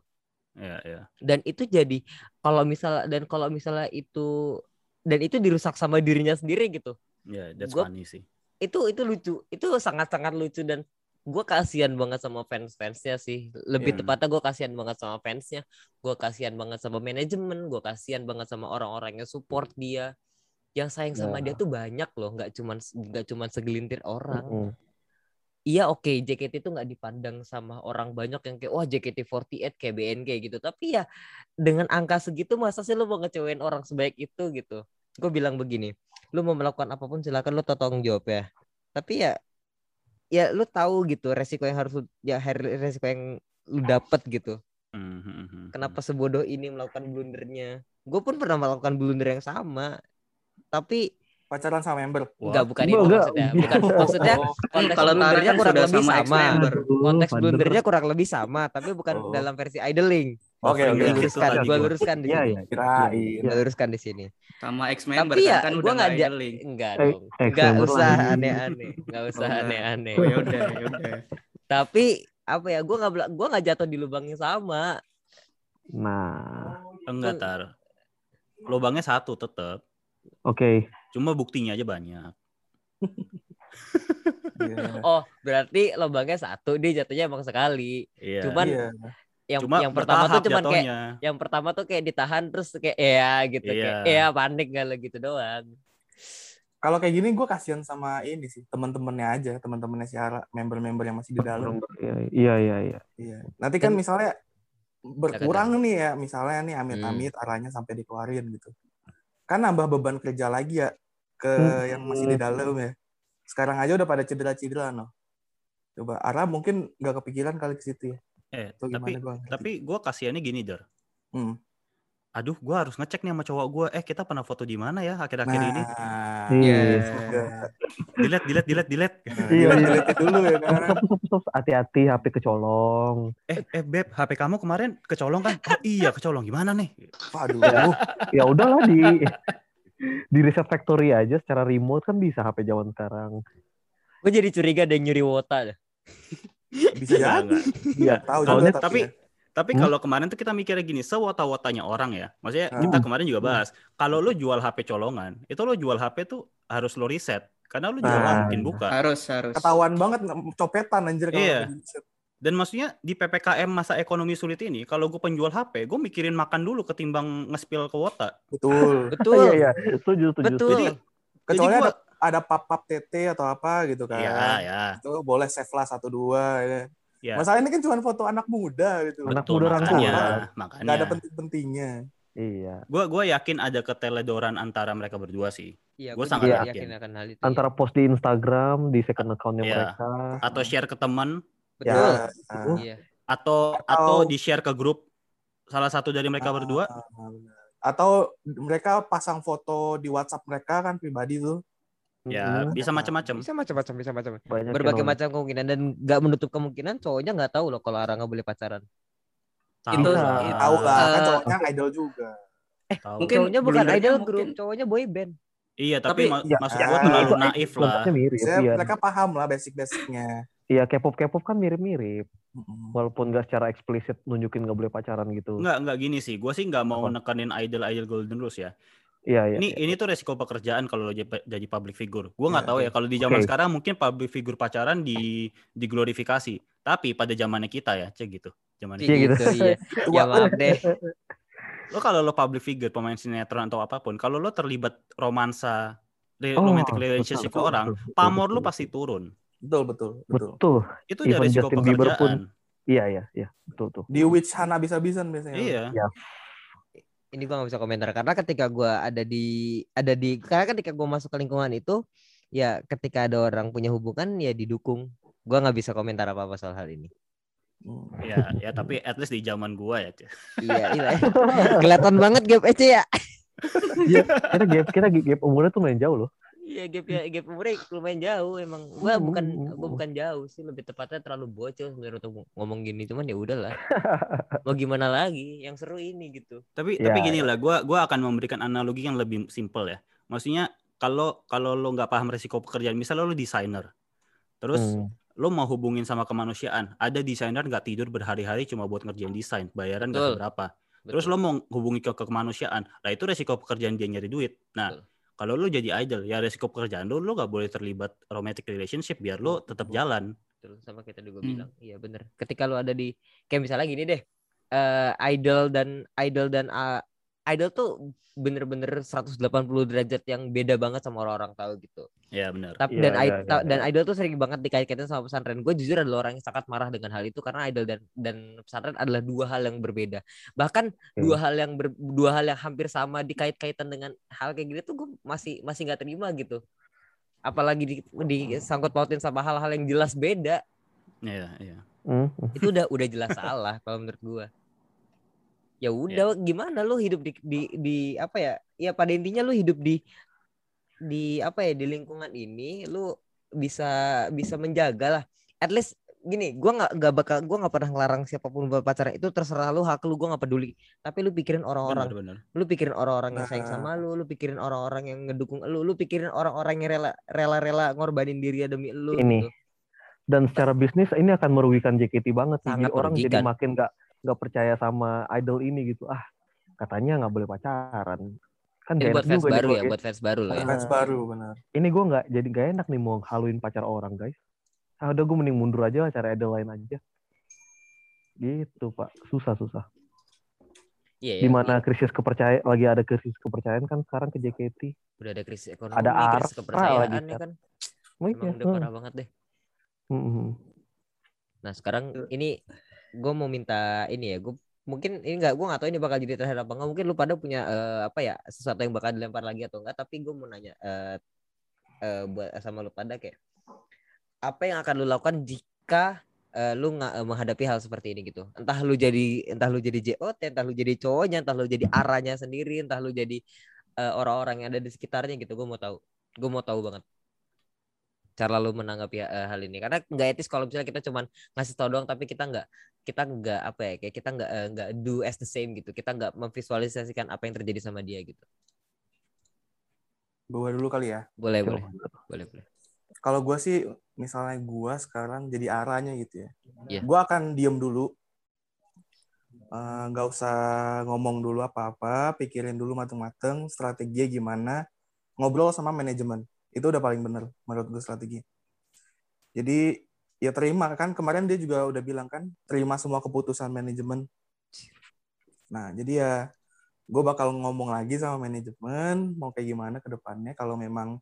ya, ya. Dan itu jadi kalau misal dan kalau misalnya itu dan itu dirusak sama dirinya sendiri gitu. Ya, that's Gua- funny sih. itu itu lucu itu sangat sangat lucu dan gue kasihan banget sama fans fansnya sih. Lebih Iya. tepatnya gue kasihan banget sama fansnya. Gue kasihan banget sama manajemen. Gue kasihan banget sama orang-orang yang support dia. Yang sayang sama Ya. dia tuh banyak loh. Nggak cuman nggak cuman segelintir orang. Mm-mm. iya oke JKT itu nggak dipandang sama orang banyak yang kayak wah JKT48 kayak BNK gitu. Tapi ya dengan angka segitu masa sih lu mau ngecewain orang sebaik itu gitu. Gue bilang begini lu mau melakukan apa pun silakan lu tanggung jawab ya. Tapi ya ya lu tahu gitu resiko yang harus lu- ya her- resiko yang lu dapet gitu. Hmm, hmm, hmm, kenapa sebodoh ini melakukan blundernya? Gue pun pernah melakukan blunder yang sama tapi Pacaran sama member. enggak bukan itu enggak. maksudnya. Bukan maksudnya Oh, konteks Kalau blundernya kurang lebih sama sama. konteks blundernya kurang lebih sama tapi bukan Oh. dalam versi idling Oke, gue gitu luruskan gue gua. luruskan di Iya, sini iya. Kirain. gue luruskan di sini Sama ex member Tapi kan, ya, kan udah nggak nggak idling. enggak Eh, dong enggak Xavier usah aneh-aneh enggak usah enggak. aneh-aneh Oh, ya udah, ya udah. tapi apa ya gue nggak gua nggak jatuh di lubang yang sama Nah, Enggak, Tar. Lubangnya satu tetap. oke. Cuma buktinya aja banyak. Iya. oh berarti lubangnya satu dia jatuhnya emang sekali Iya. Cuman Iya. Yang Cuma yang pertama tuh cuman kayak jatuhnya. yang pertama tuh kayak ditahan terus kayak ya gitu Iya. kayak ya panik gak gitu doang Kalau kayak gini gue kasihan sama ini sih teman-temannya aja, teman-temannya si Ara, member-member yang masih di dalam. Iya, iya, iya. iya. Iya. Nanti kan Dan- misalnya berkurang nih ya, misalnya nih Hmm. amit-amit arahnya sampai dikeluarin gitu. Kan nambah beban kerja lagi ya ke Hmm. yang masih di dalam ya. Sekarang aja udah pada cedera-cedera noh. Coba Ara mungkin nggak kepikiran kali ke situ ya. Eh, Atau tapi gua? tapi gue kasihannya gini, Der. Hmm. Aduh, gue harus ngecek nih sama cowok gue. Eh, kita pernah foto di mana ya akhir-akhir ini? Nah, Iya. juga. Delete, delete, delete, delete. Nah, Iya. dilihat dulu ya kan. Stop, stop, stop. Hati-hati HP kecolong. Eh, eh, Beb, HP kamu kemarin kecolong kan? Oh iya, kecolong. Gimana nih? Waduh. Ya udahlah di di reset factory aja secara remote kan bisa HP zaman sekarang. gue jadi curiga ada yang nyuri wota. Bisa Enggak, jadi. enggak. Iya. Tahu Soalnya juga tapi ya. Tapi Hmm? kalau kemarin tuh kita mikirnya gini, sewota-wotanya orang ya. Maksudnya Hmm. kita kemarin juga bahas, kalau lu jual HP colongan, itu lu jual HP tuh harus lo riset. Karena lu juga nggak Nah. mungkin buka. Harus, harus. ketahuan banget copetan anjir kalau Iya. di-set. Dan maksudnya di PPKM masa ekonomi sulit ini, kalau gue penjual HP, gue mikirin makan dulu ketimbang ngespil ke wota. Betul. betul Iya, iya. Setuju, setuju. betul Jadi- Kecuali Jadi ada ada pap-pap TT atau apa gitu kan. Iya, ya. Itu boleh save lah satu dua ya. Ya. Masalah ini kan cuma foto anak muda gitu. Anak Betul, muda makanya, rangkulan. makanya. Nggak ada penting-pentingnya. Iya. Gue gue yakin ada keteledoran antara mereka berdua sih. Iya, Gua gua sangat juga yakin. yakin akan hal itu. Antara post di Instagram, di second account-nya Iya. mereka. Atau share ke teman, betul. Ya. Iya. atau Atau- atau di share ke grup salah satu dari mereka Ah, berdua. benar. Atau mereka pasang foto di WhatsApp mereka kan pribadi tuh. Ya, Mm-mm. bisa macam-macam. Bisa macam-macam, bisa macam. Banyak yang Berbagai macam kemungkinan dan nggak menutup kemungkinan cowoknya nggak tahu loh kalau Ara nggak boleh pacaran. Tahu Itu- lah. itu- Tahu lah kan Eh, cowoknya idol juga. Tahu. mungkin cowoknya bukan idol mungkin- group, cowoknya boy band. Iya, tapi, Tapi- ma- Ya, maksud ya, gue terlalu itu- naif lah. Mirip, Saya, iya. mereka paham lah basic-basicnya. Iya, K-pop K-pop kan mirip-mirip. Walaupun nggak secara eksplisit nunjukin nggak boleh pacaran gitu. Enggak, enggak gini sih. Gue sih nggak mau Apa? nekanin idol-idol golden rules ya. Iya, iya. Ini ini tuh resiko pekerjaan kalau lo jadi, jadi public figure. Gue nggak Iya, tahu ya kalau di zaman Oke. sekarang mungkin public figure pacaran di diglorifikasi. Tapi pada zamannya kita ya, cek gitu. Zaman Iya Iya, gitu, gitu. iya. Ya maaf deh. lo kalau lo public figure pemain sinetron atau apa pun, kalau lo terlibat romansa Oh, romantic relationship ke betul, orang, betul, betul, pamor lo betul. pasti turun. Betul, betul, betul. Betul. Itu Even resiko Justin Bieber pun. pekerjaan. Iya, iya, iya. Betul tuh. Di Witch Hana bisa-bisan biasanya. Iya. Ini gua nggak bisa komentar karena ketika gua ada di ada di karena ketika gua masuk ke lingkungan itu ya ketika ada orang punya hubungan ya didukung. Gua nggak bisa komentar apa-apa soal hal ini. Hmm. Ya, ya tapi at least di zaman gua ya. Cek. Iya, iya. Kelihatan banget gap ya. Kita gap, kita gap umurnya tuh main jauh loh. Iya, gap ya gap umurnya lumayan jauh emang. Gua Hmm, bukan hmm, gua hmm. bukan jauh sih, lebih tepatnya terlalu bocil sebenarnya untuk ngomong gini cuman ya udahlah. Mau gimana lagi? Yang seru ini gitu. Tapi Ya, tapi gini lah, gua gua akan memberikan analogi yang lebih simpel ya. Maksudnya kalau kalau lo nggak paham resiko pekerjaan, misalnya lo desainer, terus Hmm. lo mau hubungin sama kemanusiaan, ada desainer nggak tidur berhari-hari cuma buat ngerjain desain, bayaran nggak seberapa. Terus lo mau hubungi ke, ke kemanusiaan, nah itu resiko pekerjaan dia nyari duit. Nah, Betul. Kalau lu jadi idol ya resiko pekerjaan lu lu gak boleh terlibat romantic relationship biar lu tetap jalan Betul, sama kita juga Hmm. bilang. Iya bener. Ketika lu ada di kayak misalnya gini deh. eh idol dan idol dan uh, idol tuh bener-bener 180 derajat yang beda banget sama orang-orang tahu gitu. ya benar Tapi Iya, dan iya, i- iya, dan iya. idol tuh sering banget dikait-kaitin sama pesantren. Gue jujur adalah orang yang sangat marah dengan hal itu karena idol dan dan pesantren adalah dua hal yang berbeda. Bahkan dua hal yang ber- dua hal yang hampir sama dikait-kaitan dengan hal kayak gini tuh gue masih masih nggak terima gitu. Apalagi di, disangkut pautin sama hal-hal yang jelas beda. Iya, iya. Hmm. Itu udah udah jelas salah kalau menurut gue. Ya udah gimana lu hidup di, di di apa ya? Ya pada intinya lu hidup di di apa ya di lingkungan ini lu bisa bisa menjaga lah at least gini gua nggak nggak bakal gua nggak pernah ngelarang siapa pun buat pacaran itu terserah lu hak lu gua nggak peduli tapi lu pikirin orang-orang lu pikirin orang-orang yang sayang Nah. sama lu lu pikirin orang-orang yang ngedukung lu lu pikirin orang-orang yang rela rela-rela ngorbanin diri demi lu Ini. gitu. Dan secara bisnis ini akan merugikan JKT banget sih. Sangat Jadi orang jadi makin nggak nggak percaya sama idol ini gitu. Ah, katanya nggak boleh pacaran. Kan ini gak buat fans baru ya buat fans baru lah ya Fans baru benar. Ini gue nggak jadi gak enak nih mau haluin pacar orang guys. Ah, udah gue mending mundur aja cari idol lain aja. Gitu pak, susah susah. iya ya Di mana krisis kepercayaan lagi ada krisis kepercayaan kan sekarang ke JKT. udah ada krisis ekonomi Ada krisis kepercayaan lagi, ya kan Oh, emang iya, udah hmm. parah banget deh Hmm. Nah sekarang ini gue mau minta ini ya gue mungkin ini nggak gue nggak tahu ini bakal jadi terakhir apa enggak mungkin lu pada punya eh, apa ya sesuatu yang bakal dilempar lagi atau enggak tapi gue mau nanya eh eh, buat sama lu pada kayak apa yang akan lu lakukan jika eh, lu nggak eh, menghadapi hal seperti ini gitu? Entah lu jadi entah lu jadi JOT entah lu jadi cowoknya entah lu jadi arahnya sendiri entah lu jadi orang-orang yang ada di sekitarnya gitu gue mau tahu. Gue mau tahu banget cara lu menanggapi eh, hal ini karena nggak etis kalau misalnya kita cuman ngasih tau doang tapi kita nggak kita nggak apa ya kayak kita nggak eh, nggak do as the same gitu kita nggak memvisualisasikan apa yang terjadi sama dia gitu Gue dulu kali ya. boleh Oke, boleh boleh boleh Kalau gue sih, misalnya gue sekarang jadi arahnya gitu ya. Iya. Gue akan diem dulu. Eh, nggak usah ngomong dulu apa-apa, pikirin dulu mateng-mateng, strateginya gimana, ngobrol sama manajemen. Itu udah paling bener menurut gue strategi. Jadi ya terima kan kemarin dia juga udah bilang kan terima semua keputusan manajemen. Nah jadi ya gue bakal ngomong lagi sama manajemen mau kayak gimana ke depannya kalau memang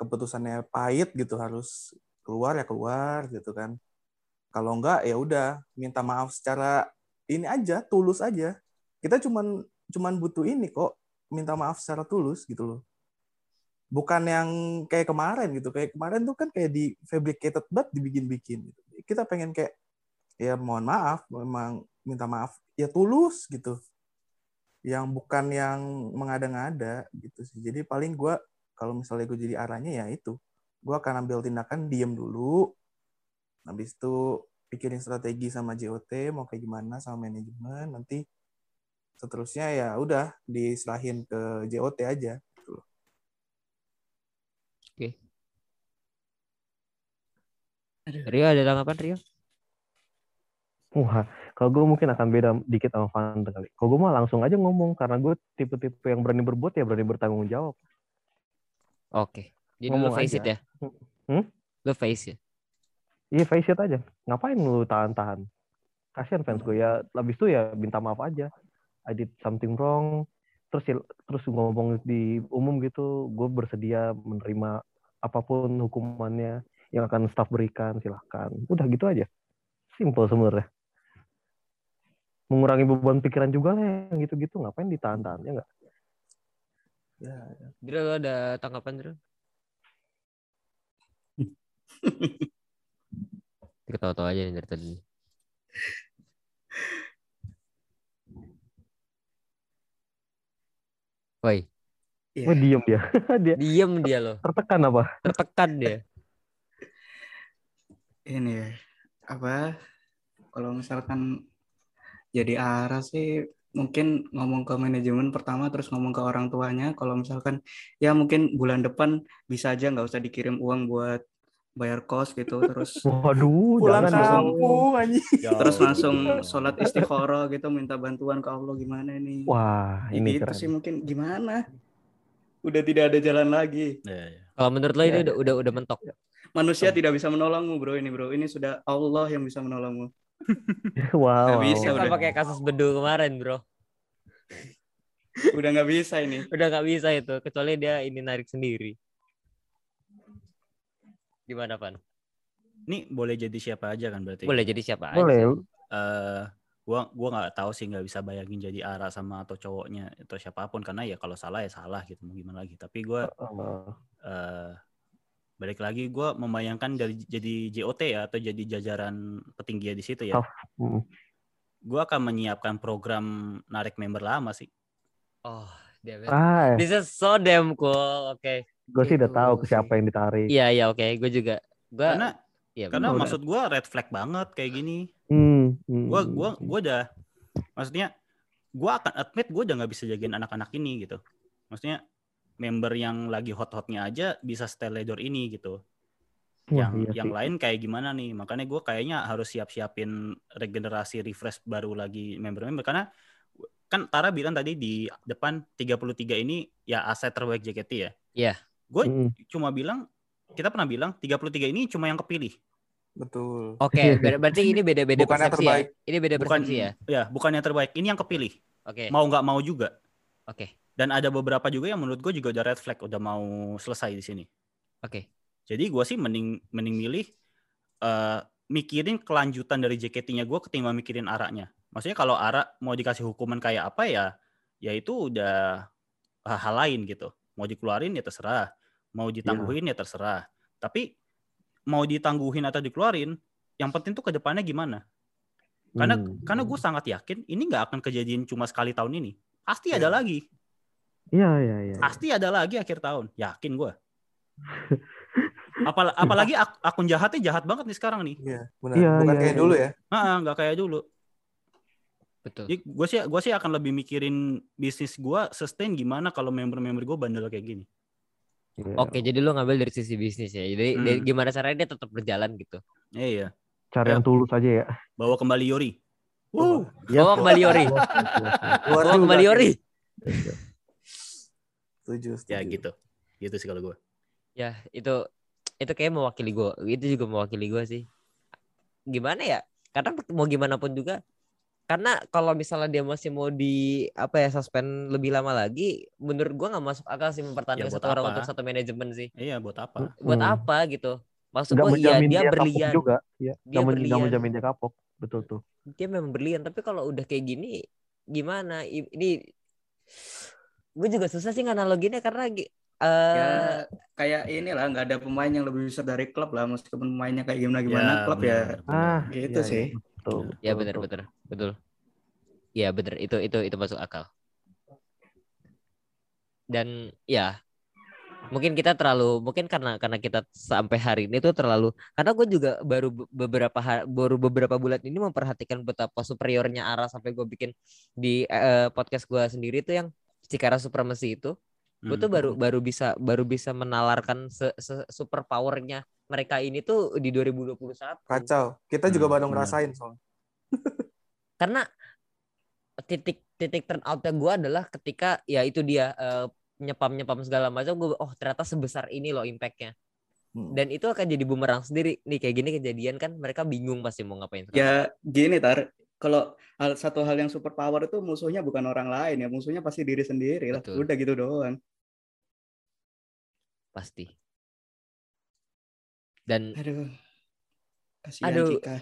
keputusannya pahit gitu harus keluar ya keluar gitu kan. Kalau enggak ya udah minta maaf secara ini aja tulus aja. Kita cuman cuman butuh ini kok minta maaf secara tulus gitu loh bukan yang kayak kemarin gitu. Kayak kemarin tuh kan kayak di fabricated banget dibikin-bikin gitu. kita pengen kayak ya mohon maaf memang minta maaf ya tulus gitu. Yang bukan yang mengada-ngada gitu sih. Jadi paling gue kalau misalnya gue jadi arahnya ya itu. Gue akan ambil tindakan diem dulu. Habis itu pikirin strategi sama JOT mau kayak gimana sama manajemen. Nanti seterusnya ya udah diserahin ke JOT aja Rio ada tanggapan Rio Wah, kalau gue mungkin akan beda dikit sama Fanta kali. Kalau gue mah langsung aja ngomong karena gue tipe-tipe yang berani berbuat ya berani bertanggung jawab. oke jadi lu Ngomong face it aja. ya Hmm? lu face ya Iya face it aja. Ngapain lu tahan-tahan? Kasihan fans gue ya. Habis itu ya minta maaf aja. I did something wrong. Terus ya- terus ngomong di umum gitu, gue bersedia menerima apa pun hukumannya yang akan staff berikan, silahkan. Udah gitu aja. Simple sebenarnya. Mengurangi beban pikiran juga lah yang gitu-gitu. Ngapain ditahan-tahan ya nggak? ya Dra lu ada tanggapan Dra ketawa-tawa aja nih dari tadi Woi, Iya. Wah diem dia. dia diem dia loh, tertekan apa? tertekan dia. ini ya apa kalau misalkan jadi arah sih mungkin ngomong ke manajemen pertama terus ngomong ke orang tuanya kalau misalkan ya mungkin bulan depan bisa aja nggak usah dikirim uang buat bayar kos gitu terus Waduh, pulang jangan kampung anjing terus langsung sholat istiqoroh gitu minta bantuan ke Allah gimana ini Wah, Ya ini gitu keren. sih mungkin gimana udah tidak ada jalan lagi. Ya, ya. Kalau menurut lo ini Ya, udah udah udah mentok. Manusia tidak bisa menolongmu, bro. Ini, bro. Ini sudah Allah yang bisa menolongmu. wow. Nggak bisa. wow. kayak kasus bedu kemarin, bro. Udah nggak bisa ini. Udah nggak bisa itu, kecuali dia ini narik sendiri. Gimana, Pan? Ini boleh jadi siapa aja kan berarti? Boleh jadi siapa aja. Boleh. eh gua gua nggak tahu sih nggak bisa bayangin jadi Ara sama atau cowoknya atau siapa pun karena ya kalau salah ya salah gitu mau gimana lagi tapi gua Uh, eh balik lagi gua membayangkan dari jadi JOT ya atau jadi jajaran petinggi di situ ya Staff. mm. gua akan menyiapkan program narik member lama sih Oh, damn it. ah, This is so damn cool. Oke. Gue sih udah Itu tahu ke siapa yang ditarik. Iya, iya, oke. Gue juga. Gue karena iya, karena udah. maksud gua red flag banget kayak gini Hmm, hmm, gua hmm, gua hmm. gua udah maksudnya gua akan admit gua udah nggak bisa jagain anak-anak ini gitu maksudnya member yang lagi hot-hotnya aja bisa teledor ini gitu Wah, yang iya yang lain kayak gimana nih makanya gua kayaknya harus siap-siapin regenerasi refresh baru lagi member-member karena kan Tara bilang tadi di depan 33 ini ya aset terbaik JKT ya Iya. Gue Mm. cuma bilang kita pernah bilang 33 ini cuma yang kepilih Betul. Oke, ber- berarti ini beda-beda Bukan yang persepsi terbaik. ya. Ini beda bukan persepsi ya. ya bukan yang terbaik ini yang kepilih Oke. mau nggak mau juga Oke. dan ada beberapa juga yang menurut gue juga udah red flag udah mau selesai di sini Oke. jadi gue sih mending mending milih eh mikirin kelanjutan dari JKT-nya gue ketimbang mikirin araknya maksudnya kalau arak mau dikasih hukuman kayak apa ya ya itu udah hal lain gitu mau dikeluarin ya terserah mau ditangguhin ya terserah tapi mau ditangguhin atau dikeluarin yang penting tuh ke depannya gimana karena Hmm. karena gue sangat yakin ini nggak akan kejadian cuma sekali tahun ini pasti ada Iya. lagi Iya, iya, iya. pasti ada lagi akhir tahun yakin gue Apal apalagi ak- akun jahatnya jahat banget nih sekarang nih Iya, benar. Iya, Bukan iya, kayak iya. dulu ya. Ah, nggak kayak dulu Betul. jadi gue sih gue sih akan lebih mikirin bisnis gue sustain gimana kalau member-member gue bandel kayak gini Iya. Oke, jadi lu ngambil dari sisi bisnis ya. Jadi Hmm. dari- gimana caranya dia tetap berjalan gitu. Eh, iya Cari yang tulus aja ya. bawa kembali Yori Wuh. Yes, Bawa kembali Yori. Bawa kembali Yori. Setuju, setuju. ya gitu gitu sih kalau gue Ya, itu itu kayak mewakili gue. Itu juga mewakili gue sih. Gimana ya? Karena mau gimana pun juga karena kalau misalnya dia masih mau di apa ya suspend lebih lama lagi, menurut gua nggak masuk akal sih mempertahankan Ya, satu orang apa? untuk satu manajemen sih. iya buat apa Buat Hmm. apa gitu? Maksud gua iya menjamin dia kapok berlian, juga. Iya. Dia nggak berlian. menjamin dia kapok. Betul tuh. dia memang berlian. Tapi kalau udah kayak gini, gimana? Ini gue juga susah sih nganaloginnya karena eh Ya kayak inilah nggak ada pemain yang lebih besar dari klub lah meskipun pemainnya kayak gimana gimana Ya, klub ya benar. Ah, gitu iya, sih. iya. Betul. Ya benar betul. benar betul. Ya benar itu itu itu masuk akal. Dan ya mungkin kita terlalu mungkin karena karena kita sampai hari ini tuh terlalu karena gue juga baru be- beberapa ha- baru beberapa bulan ini memperhatikan betapa superiornya Ara sampai gue bikin di eh, podcast gue sendiri tuh yang Cikara Supremacy itu gue tuh Hmm. baru baru bisa baru bisa menalarkan se, se- super powernya mereka ini tuh di 2021 Kacau. Kita juga Hmm, baru ngerasain soalnya. karena titik titik turn outnya gue adalah ketika ya itu dia eh, nyepam nyepam segala macam gue oh ternyata sebesar ini loh impactnya Hmm. dan itu akan jadi bumerang sendiri nih kayak gini kejadian kan mereka bingung pasti mau ngapain sekarang. Ya gini tar, kalau hal satu hal yang super power itu musuhnya bukan orang lain ya, musuhnya pasti diri sendiri lah. Betul. Udah gitu doang. Pasti dan Aduh. Kasihan Aduh. Cika.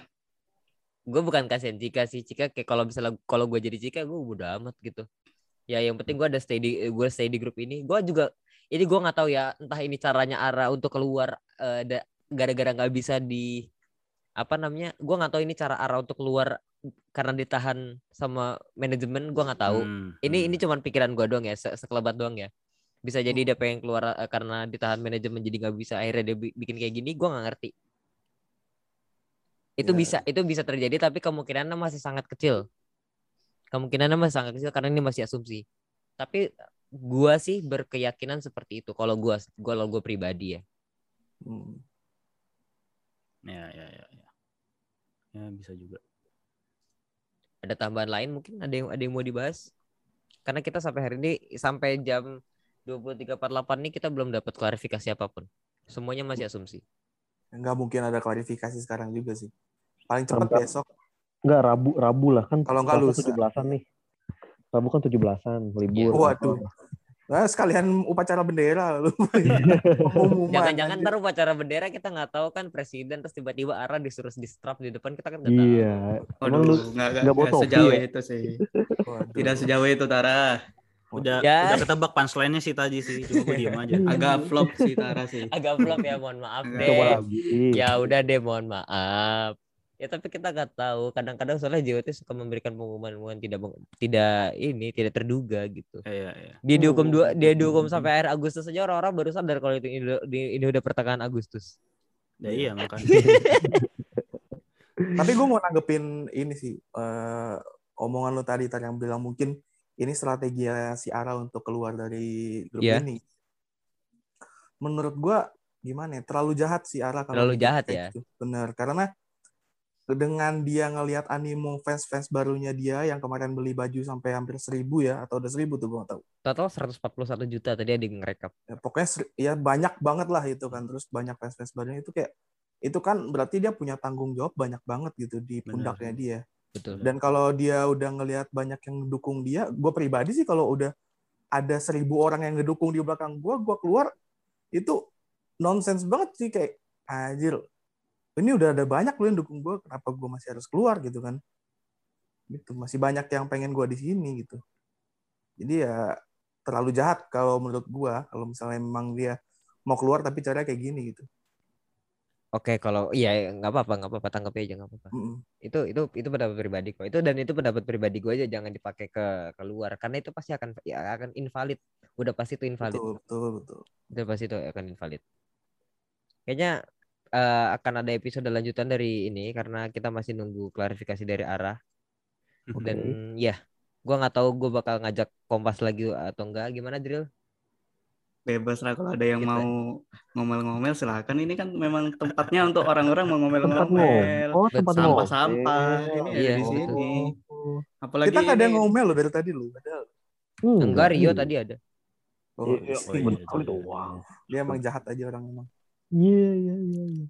gue bukan kasihan Cika sih Cika kayak kalau misalnya kalau gue jadi Cika gue udah amat gitu ya yang penting gue ada stay di gue stay di grup ini gue juga ini gue nggak tahu ya entah ini caranya Ara untuk keluar eh, da- gara-gara nggak bisa di apa namanya gue nggak tahu ini cara Ara untuk keluar karena ditahan sama manajemen gue nggak tahu Hmm, ini hmm. ini cuman pikiran gue doang ya se- sekelebat doang ya bisa jadi dia pengen keluar eh, karena ditahan manajemen jadi nggak bisa akhirnya dia bi- bikin kayak gini gue nggak ngerti. Itu Ya. bisa itu bisa terjadi tapi kemungkinannya masih sangat kecil. Kemungkinannya masih sangat kecil karena ini masih asumsi. Tapi gua sih berkeyakinan seperti itu kalau gua gua kalau gua pribadi ya. Hmm. ya ya ya ya. Ya bisa juga. Ada tambahan lain mungkin? Ada yang ada yang mau dibahas? Karena kita sampai hari ini sampai jam 2348 nih kita belum dapat klarifikasi apa pun. Semuanya masih asumsi. Nggak mungkin ada klarifikasi sekarang juga sih. Paling cepat Sampai- besok. Enggak Rabu Rabu lah kan. Kalau nggak Selasa lusa. 17-an nih. Rabu kan 17-an libur. Waduh. Nah, sekalian upacara bendera lu. Iya. Jangan-jangan ntar upacara bendera kita nggak tahu kan presiden terus tiba-tiba arah disuruh di strap di depan kita kan nggak tahu. Iya. Emang lu Waduh, nggak, sejauh ya? itu sih. Waduh. Tidak sejauh itu, Tara. Udah Ya. udah ketebak punchline-nya sih tadi sih. Cuma gue diem aja. Agak flop sih, Tara sih. Agak flop ya, mohon maaf deh. coba lagi. Ya udah deh, mohon maaf. Ya tapi kita nggak tahu. Kadang-kadang soalnya JWT suka memberikan pengumuman-pengumuman tidak tidak ini tidak terduga gitu. Iya, iya. Dia dihukum dua, dia Hmm. dihukum sampai akhir Agustus saja orang-orang baru sadar kalau itu ini, ini udah pertengahan Agustus. Ya, iya makanya. Tapi gue mau nanggepin ini sih. eh, omongan lu tadi, tadi yang bilang mungkin ini strategi si Ara untuk keluar dari grup Iya. ini. Menurut gue gimana ya? Terlalu jahat si Ara kalau Terlalu jahat ya. gitu. Bener. Karena dengan dia ngelihat animo fans-fans barunya dia yang kemarin beli baju sampai hampir seribu ya atau udah seribu tuh gue gak tahu. Total 141 juta tadi ada yang ngerekap. ya, pokoknya ya banyak banget lah itu kan terus banyak fans fans barunya itu kayak itu kan berarti dia punya tanggung jawab banyak banget gitu di Bener. pundaknya dia Betul. dan kalau dia udah ngelihat banyak yang ngedukung dia gue pribadi sih kalau udah ada seribu orang yang ngedukung di belakang gue gue keluar itu nonsens banget sih kayak anjir ini udah ada banyak loh yang dukung gue kenapa gue masih harus keluar? Gitu kan. Gitu masih banyak yang pengen gue di sini gitu. Jadi ya terlalu jahat kalau menurut gue kalau misalnya memang dia mau keluar tapi caranya kayak gini gitu Oke, kalau iya nggak apa-apa, nggak apa-apa, tanggapi aja nggak apa-apa. Mm-mm. Itu itu itu pendapat pribadi kok. Itu dan itu pendapat pribadi gue aja jangan dipakai ke keluar karena itu pasti akan ya akan invalid. Udah pasti itu invalid. betul betul betul Udah pasti itu akan invalid. Kayaknya eh, akan ada episode lanjutan dari ini karena kita masih nunggu klarifikasi dari arah Oke. dan ya gua nggak tahu gue bakal ngajak kompas lagi atau enggak gimana Drill Bebas lah kalau ada yang Gitu mau ngomel-ngomel silakan. Ini kan memang tempatnya untuk orang-orang mau Tempat ngomel-ngomel. Oh, tempat. Sampah-sampah. Ini Iya, di betul. sini. Oh. Apalagi kita nggak ada yang ini- ngomel loh dari tadi padahal Hmm, enggak Rio iya. tadi ada oh, Iya, iya. Oh, iya, iya. doang. dia emang jahat aja orang emang Iya, iya, iya. iya.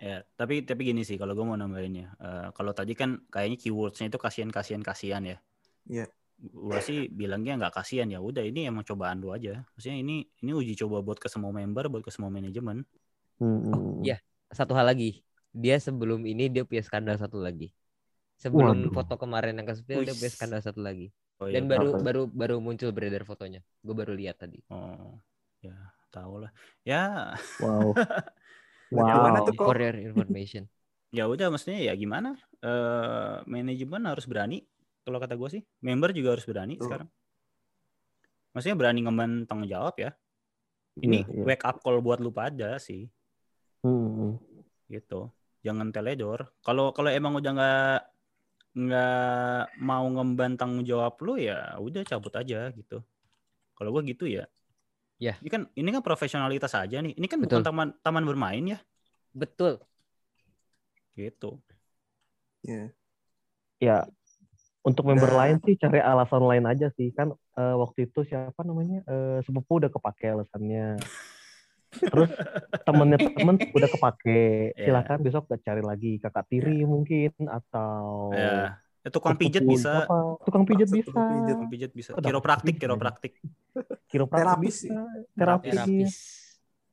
Ya, tapi tapi gini sih kalau gue mau nambahin ya. Eh, kalau tadi kan kayaknya keywordsnya itu kasihan kasihan kasihan ya. Iya. Gua sih bilangnya nggak kasihan ya. Udah ini emang cobaan lu aja. Maksudnya ini ini uji coba buat ke semua member, buat ke semua manajemen. Hmm, iya. satu hal lagi dia sebelum ini dia punya skandal satu lagi sebelum Waduh. foto kemarin yang ke spill dia punya skandal satu lagi Oh, iya, dan baru apa? baru baru muncul beredar fotonya gue baru lihat tadi Oh, ya tahu lah. Ya, Wow. Wow. tuh for your information ya udah maksudnya ya gimana? Eh manajemen harus berani. Kalau kata gue sih, member juga harus berani Betul. sekarang. Maksudnya berani ngemban tanggung jawab ya. Ini Iya, iya. wake up call buat lu pada sih. Hmm. gitu jangan teledor kalau kalau emang udah nggak nggak mau ngemban tanggung jawab lu ya udah cabut aja gitu kalau gua gitu ya Ya. ini kan ini kan profesionalitas aja nih ini kan Betul. bukan taman taman bermain ya betul gitu Iya. Ya, untuk member Nah. lain sih cari alasan lain aja sih. Kan eh, waktu itu siapa namanya? Eh, sepupu udah kepake alasannya. Terus temennya temen udah kepake. Iya. Silakan besok gak cari lagi kakak tiri mungkin atau ya ya, tukang pijet bisa siapa. Tukang pijet bisa. tukang pijet. tukang pijet bisa kiropraktik bisa. kiropraktik Kiropraktik Terapis bisa. sih. Terapis. terapis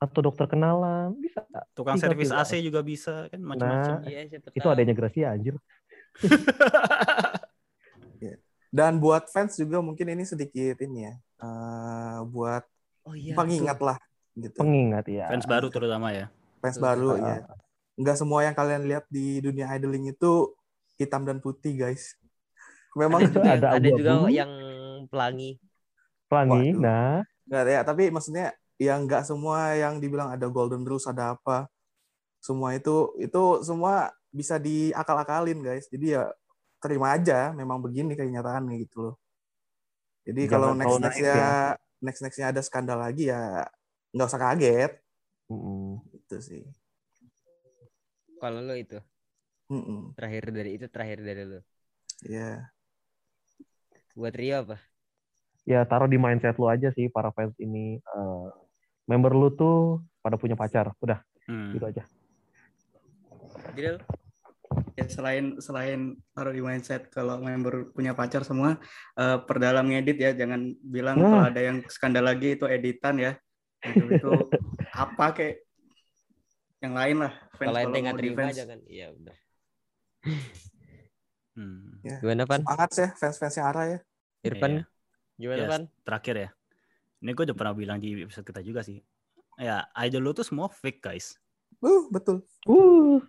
atau dokter kenalan bisa. tukang Tinggal servis AC juga bisa kan macam-macam Nah, iya siapa itu adanya Gracia anjir. dan buat fans juga mungkin ini sedikit ini ya eh, buat oh iya pengingat lah gitu Pengingat ya. fans baru terutama ya fans Betul. baru Ah. ya nggak semua yang kalian lihat di dunia idling itu hitam dan putih guys memang ada juga, ada ada juga yang pelangi Pelangi. Waduh. Nah, nggak ya tapi maksudnya yang nggak semua yang dibilang ada golden rules ada apa semua itu itu semua bisa diakal-akalin guys jadi ya terima aja memang begini kenyataannya gitu loh. Jadi Jangan kalau terlalu next nextnya ya. next nextnya ada skandal lagi ya nggak usah kaget. Mm, gitu sih. Kalau lo itu? Mm-mm. terakhir dari itu terakhir dari lo? Ya buat Rio apa? Ya taruh di mindset lu aja sih para fans ini eh, member lu tuh pada punya pacar. Udah Hmm. gitu aja. Jadi ya selain selain taruh di mindset kalau member punya pacar semua eh, perdalam ngedit ya jangan bilang Nah. kalau ada yang skandal lagi itu editan ya itu itu apa kayak yang lain lah fans Kalau ente nggak mau terima defense. jangan. Iya udah. Hmm. Gimana Pan? Semangat ya fans-fansnya Ara ya. Irfan? Iya. Gimana Ya, Pan? terakhir ya. Ini gue udah pernah bilang di episode kita juga sih. Ya, idol lu tuh semua fake, guys. Uh, betul. uh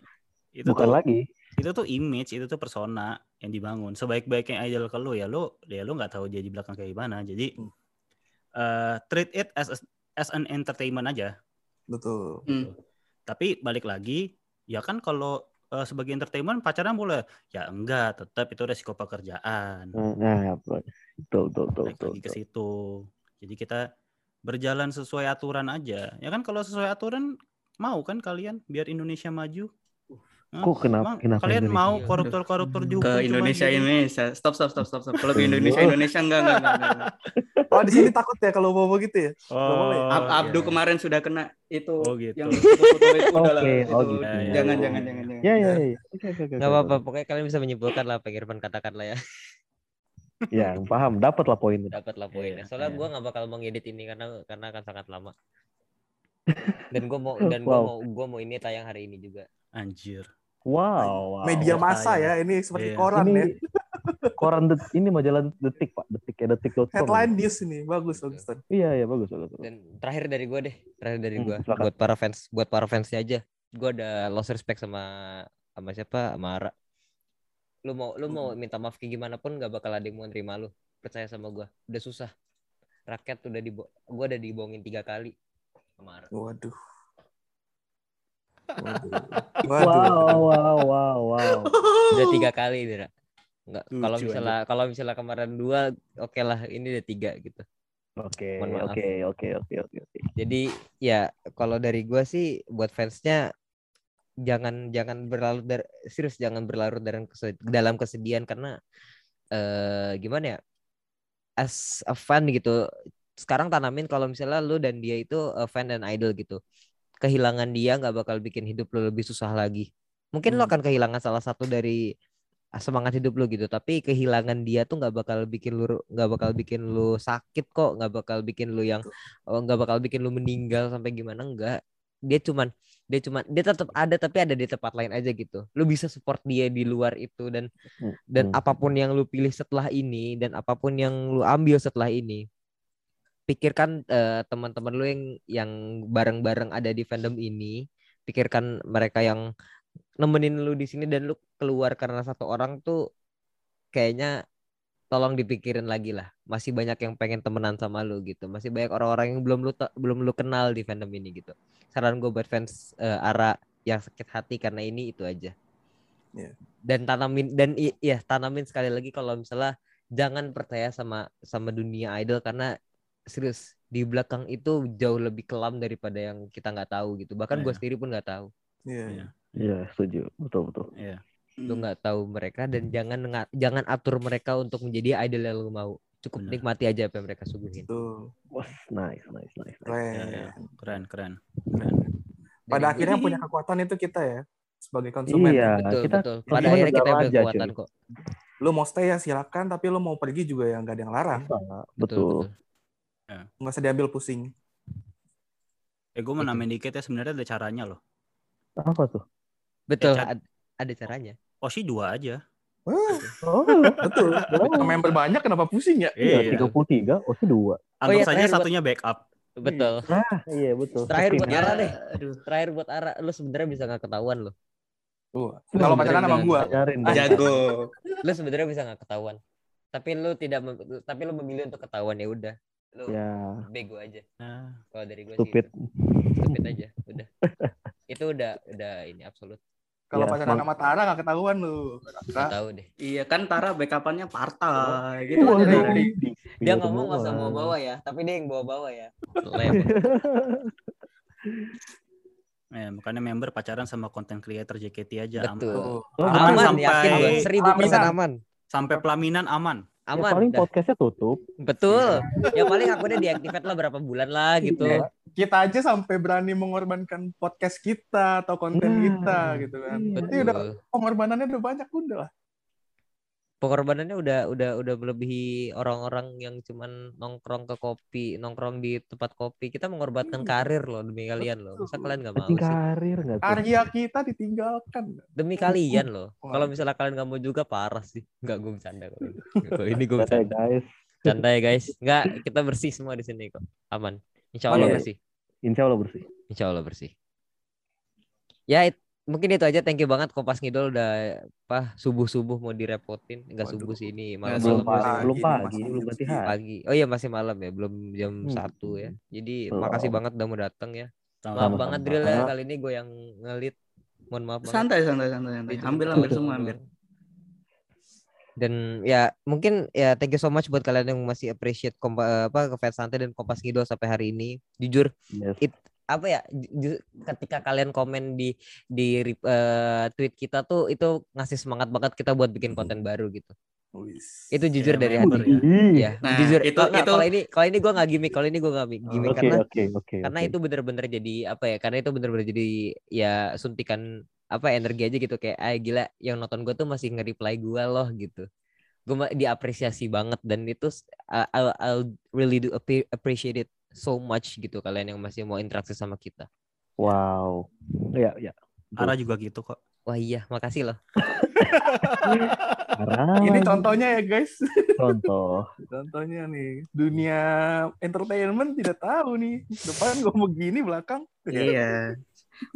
Itu bukan tuh lagi itu tuh image, itu tuh persona yang dibangun. Sebaik-baiknya idol ke lu ya lu ya lu nggak tahu dia di belakang kayak gimana. Jadi Hmm. eh, treat it as as an entertainment aja. Betul. Hmm. Tapi balik lagi, ya kan kalau eh, sebagai entertainment pacaran boleh. Ya enggak, tetap itu resiko pekerjaan. nah betul betul betul betul, Balik betul, lagi ke situ. Jadi kita berjalan sesuai aturan aja. Ya kan kalau sesuai aturan mau kan kalian biar Indonesia maju? Hah? Kok kenapa- Emang kenapa kalian Indonesia? mau koruptor-koruptor dihukum ke cuma Indonesia gitu? Indonesia stop stop stop stop stop kalau ke Indonesia Indonesia enggak enggak enggak, enggak, enggak. Oh, di sini takut ya kalau mau gitu ya? Nggak boleh. Oh, Ab- Abdu iya. kemarin sudah kena itu Oh, gitu. yang foto-foto itu udah lah Oke, itu. oh gitu. Ya, ya, jangan ya. jangan jangan jangan ya ya ya oke oke oke Gak oke. apa-apa, pokoknya kalian bisa menyimpulkan lah yang Irfan katakan lah ya. ya paham dapat lah poinnya Dapat lah poinnya. Iya, Soalnya iya. gue gak bakal mengedit ini karena karena akan sangat lama. Dan gue mau dan gue Wow. mau gue mau ini tayang hari ini juga. Anjir. Wow, wow. Media massa ya, ini seperti Iya. koran ya. ini koran det, ini majalah detik pak detik ya detik.com Headline news ini, bagus bagus. Iya iya bagus bagus. Dan terakhir dari gue deh, terakhir dari Hmm, gue silakan. buat para fans, buat para fansnya aja. Gue ada lost respect sama sama siapa? Sama Ara. Lu mau lu mau minta maaf kayak gimana pun gak bakal ada yang mau nerima lu. Percaya sama gue. Udah susah. Rakyat udah dibo gue udah dibohongin tiga kali sama Ara. Waduh. Waduh. wow Waduh. wow wow wow Udah tiga kali Dira. Enggak, kalau misalnya kalau misalnya kemarin dua, oke lah ini udah tiga gitu. oke oke oke oke oke Jadi ya kalau dari gua sih buat fansnya jangan jangan berlarut dar serius jangan berlarut dalam kese- dalam kesedihan karena eh gimana ya as a fan gitu sekarang tanamin kalau misalnya lu dan dia itu eh, fan dan idol gitu kehilangan dia nggak bakal bikin hidup lu lebih susah lagi mungkin Hmm. akan kehilangan salah satu dari ah, semangat hidup lu gitu tapi kehilangan dia tuh nggak bakal bikin lu nggak bakal bikin lu sakit kok nggak bakal bikin lu yang oh, nggak bakal bikin lu meninggal sampai gimana enggak dia cuman dia cuman dia tetap ada tapi ada di tempat lain aja gitu lu bisa support dia di luar itu dan Hmm, dan hmm. apa pun yang lu pilih setelah ini dan apa pun yang lu ambil setelah ini pikirkan eh, teman-teman lu yang yang bareng-bareng ada di fandom ini pikirkan mereka yang nemenin lu di sini dan lu keluar karena satu orang tuh kayaknya tolong dipikirin lagi lah. Masih banyak yang pengen temenan sama lu gitu. Masih banyak orang-orang yang belum lu belum lu kenal di fandom ini gitu. Saran gue buat fans eh, Ara yang sakit hati karena ini itu aja. Iya. dan tanamin dan iya tanamin sekali lagi kalau misalnya jangan percaya sama sama dunia idol karena serius di belakang itu jauh lebih kelam daripada yang kita nggak tahu gitu bahkan gue Iya. sendiri pun nggak tahu Iya. Iya. iya setuju betul betul Iya. lu nggak tahu mereka dan jangan nga- jangan atur mereka untuk menjadi idol yang lu mau cukup Benar. nikmati aja apa yang mereka suguhin Tuh, wah nice nice nice, nice. keren. Iya, iya. Keren, keren. Keren. Pada Dari akhirnya gua- punya kekuatan itu kita ya sebagai konsumen. iya betul kita betul pada akhirnya kita punya kekuatan cuy. kok Lu mau stay ya silakan, tapi lu mau pergi juga ya nggak ada yang larang. Bisa, betul betul betul Nggak usah diambil pusing. Eh, gue mau nambahin dikit ya sebenarnya ada caranya loh. apa tuh betul Cat- ad- ada caranya Oh sih dua aja. Wah, oh betul. Kalau member banyak kenapa pusing ya? iya Iya. tiga puluh tiga oh sih dua Anggap iya, saja satunya backup. betul ah iya betul Terakhir buat. Ara deh. Aduh, terakhir buat Ara lu sebenarnya bisa nggak ketahuan lo Tuh. Kalau pacaran sama gua, dong. jago. lu sebenarnya bisa nggak ketahuan tapi lu tidak mem- tapi lu memilih untuk ketahuan ya udah lu ya. bego aja. Nah, kalau dari gue stupid. sih stupid aja udah. Itu udah udah ini absolut. Kalau Ya, pacaran sama Tara nggak ketahuan lu. Rasa. tahu deh. Iya kan Tara backupannya partai gitu Wah, kan iya. dari Di- dia di- ngomong nggak usah semua. bawa bawa ya. Tapi dia yang bawa bawa ya eh, makanya member pacaran sama content creator JKT aja. Aman. betul. Oh, Aman aman sampai- yakin seribu persen aman. Sampai pelaminan aman. Ya, aman paling dah. podcastnya tutup. betul ya paling akunnya deactivate lah berapa bulan lah gitu Iya. Kita aja sampai berani mengorbankan podcast kita atau konten Nah, kita gitu kan. iya. Berarti udah pengorbanannya udah banyak udah lah. Pengorbanannya udah udah udah melebihi orang-orang yang cuman nongkrong ke kopi nongkrong di tempat kopi kita mengorbankan Iya. karir loh demi kalian loh masa kalian nggak mau sih karir nggak tuh? Karya kita ditinggalkan. demi kalian loh kalau misalnya kalian nggak mau juga parah sih nggak gue bercanda kok ini. Kok ini gue Santai, bercanda guys. canda ya guys nggak kita bersih semua di sini kok aman insya Allah Iya. bersih Insya Allah bersih. insya Allah bersih ya it- mungkin itu aja. Thank you banget Kompas Ngidol udah apa subuh subuh mau direpotin. Enggak subuh sih ini malam Belum pagi, belum Pagi, pagi, belum pagi. Oh iya masih malam ya belum jam Hmm. satu ya. Jadi Belum. makasih banget udah mau datang ya. Maaf Sama-sama. banget drill ya kali ini gue yang ngelit. Mohon maaf banget. Santai, santai, santai, santai. Itu Ambil, ambil semua, ambil. dan ya mungkin ya thank you so much buat kalian yang masih appreciate kompa, apa ke fans santai dan kompas ngidol sampai hari ini. Jujur Yes. It- apa ya ketika kalian komen di di eh, tweet kita tuh itu ngasih semangat banget kita buat bikin konten baru gitu Wis. itu jujur Ya, dari hati ya. Ih. ya Nah, jujur itu- itu- kalau ini kalau ini gue nggak gimmick kalau ini gue nggak gimmick Oke, karena oke, oke. karena itu bener-bener jadi apa ya karena itu bener-bener jadi ya suntikan apa energi aja gitu kayak ah gila yang nonton gue tuh masih nge-reply gue loh gitu gue diapresiasi banget dan itu I- I'll, I'll really do appre- appreciate it so much gitu kalian yang masih mau interaksi sama kita Wow. Ya, ya. Ara juga gitu kok. wah iya makasih loh. Ini contohnya ya guys. contoh. Contohnya nih. Dunia entertainment tidak tahu nih. Depan gue begini belakang. Iya.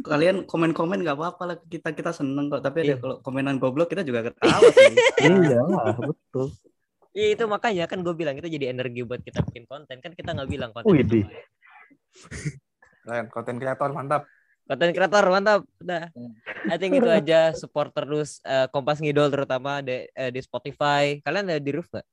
Kalian komen-komen nggak apa-apa lah kita kita seneng kok. Tapi ada Iya. kalau komenan goblok kita juga ketawa sih. Iya lah, betul. Iya itu makanya kan gue bilang itu jadi energi buat kita bikin konten kan kita nggak bilang konten Wih, di. Keren, konten kreator mantap. konten kreator mantap udah I think itu aja support terus eh, Kompas Ngidol terutama di, eh, di Spotify kalian ada di roof nggak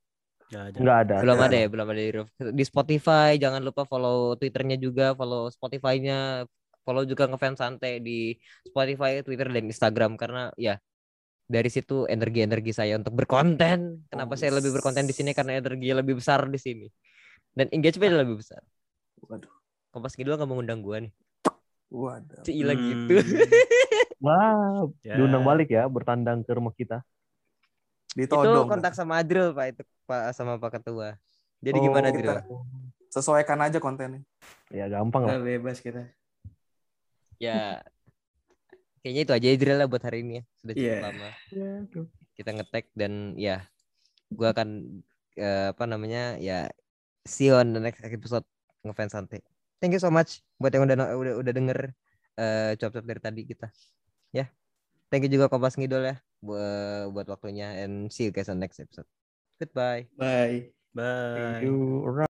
Ya, aja. Enggak ada. belum ada. ada ya belum ada di roof di Spotify jangan lupa follow Twitternya juga follow Spotify-nya follow juga ngefans santai di Spotify Twitter dan Instagram karena ya dari situ energi-energi saya untuk berkonten kenapa Oh, saya lebih berkonten di sini karena energi lebih besar di sini dan engagement lebih besar Waduh. Kompas Ngidol nggak mengundang gua nih Waduh. Cila Hmm. gitu Wah, Ya. diundang balik ya bertandang ke rumah kita. Ditodong. itu kontak sama Adril pak itu pak sama pak ketua jadi Oh, gimana kita Adril Sesuaikan aja kontennya. Ya gampang lah. Bebas kita. ya kayaknya itu aja Adril lah buat hari ini ya sudah cukup Iya. lama kita ngetek dan ya gua akan eh, apa namanya ya see you on the next episode ngefans santai thank you so much buat yang udah udah udah denger eh cuap-cuap dari tadi kita ya thank you juga Kompas Ngidol ya buat buat waktunya and see you guys on next episode goodbye Bye. Bye. Thank you.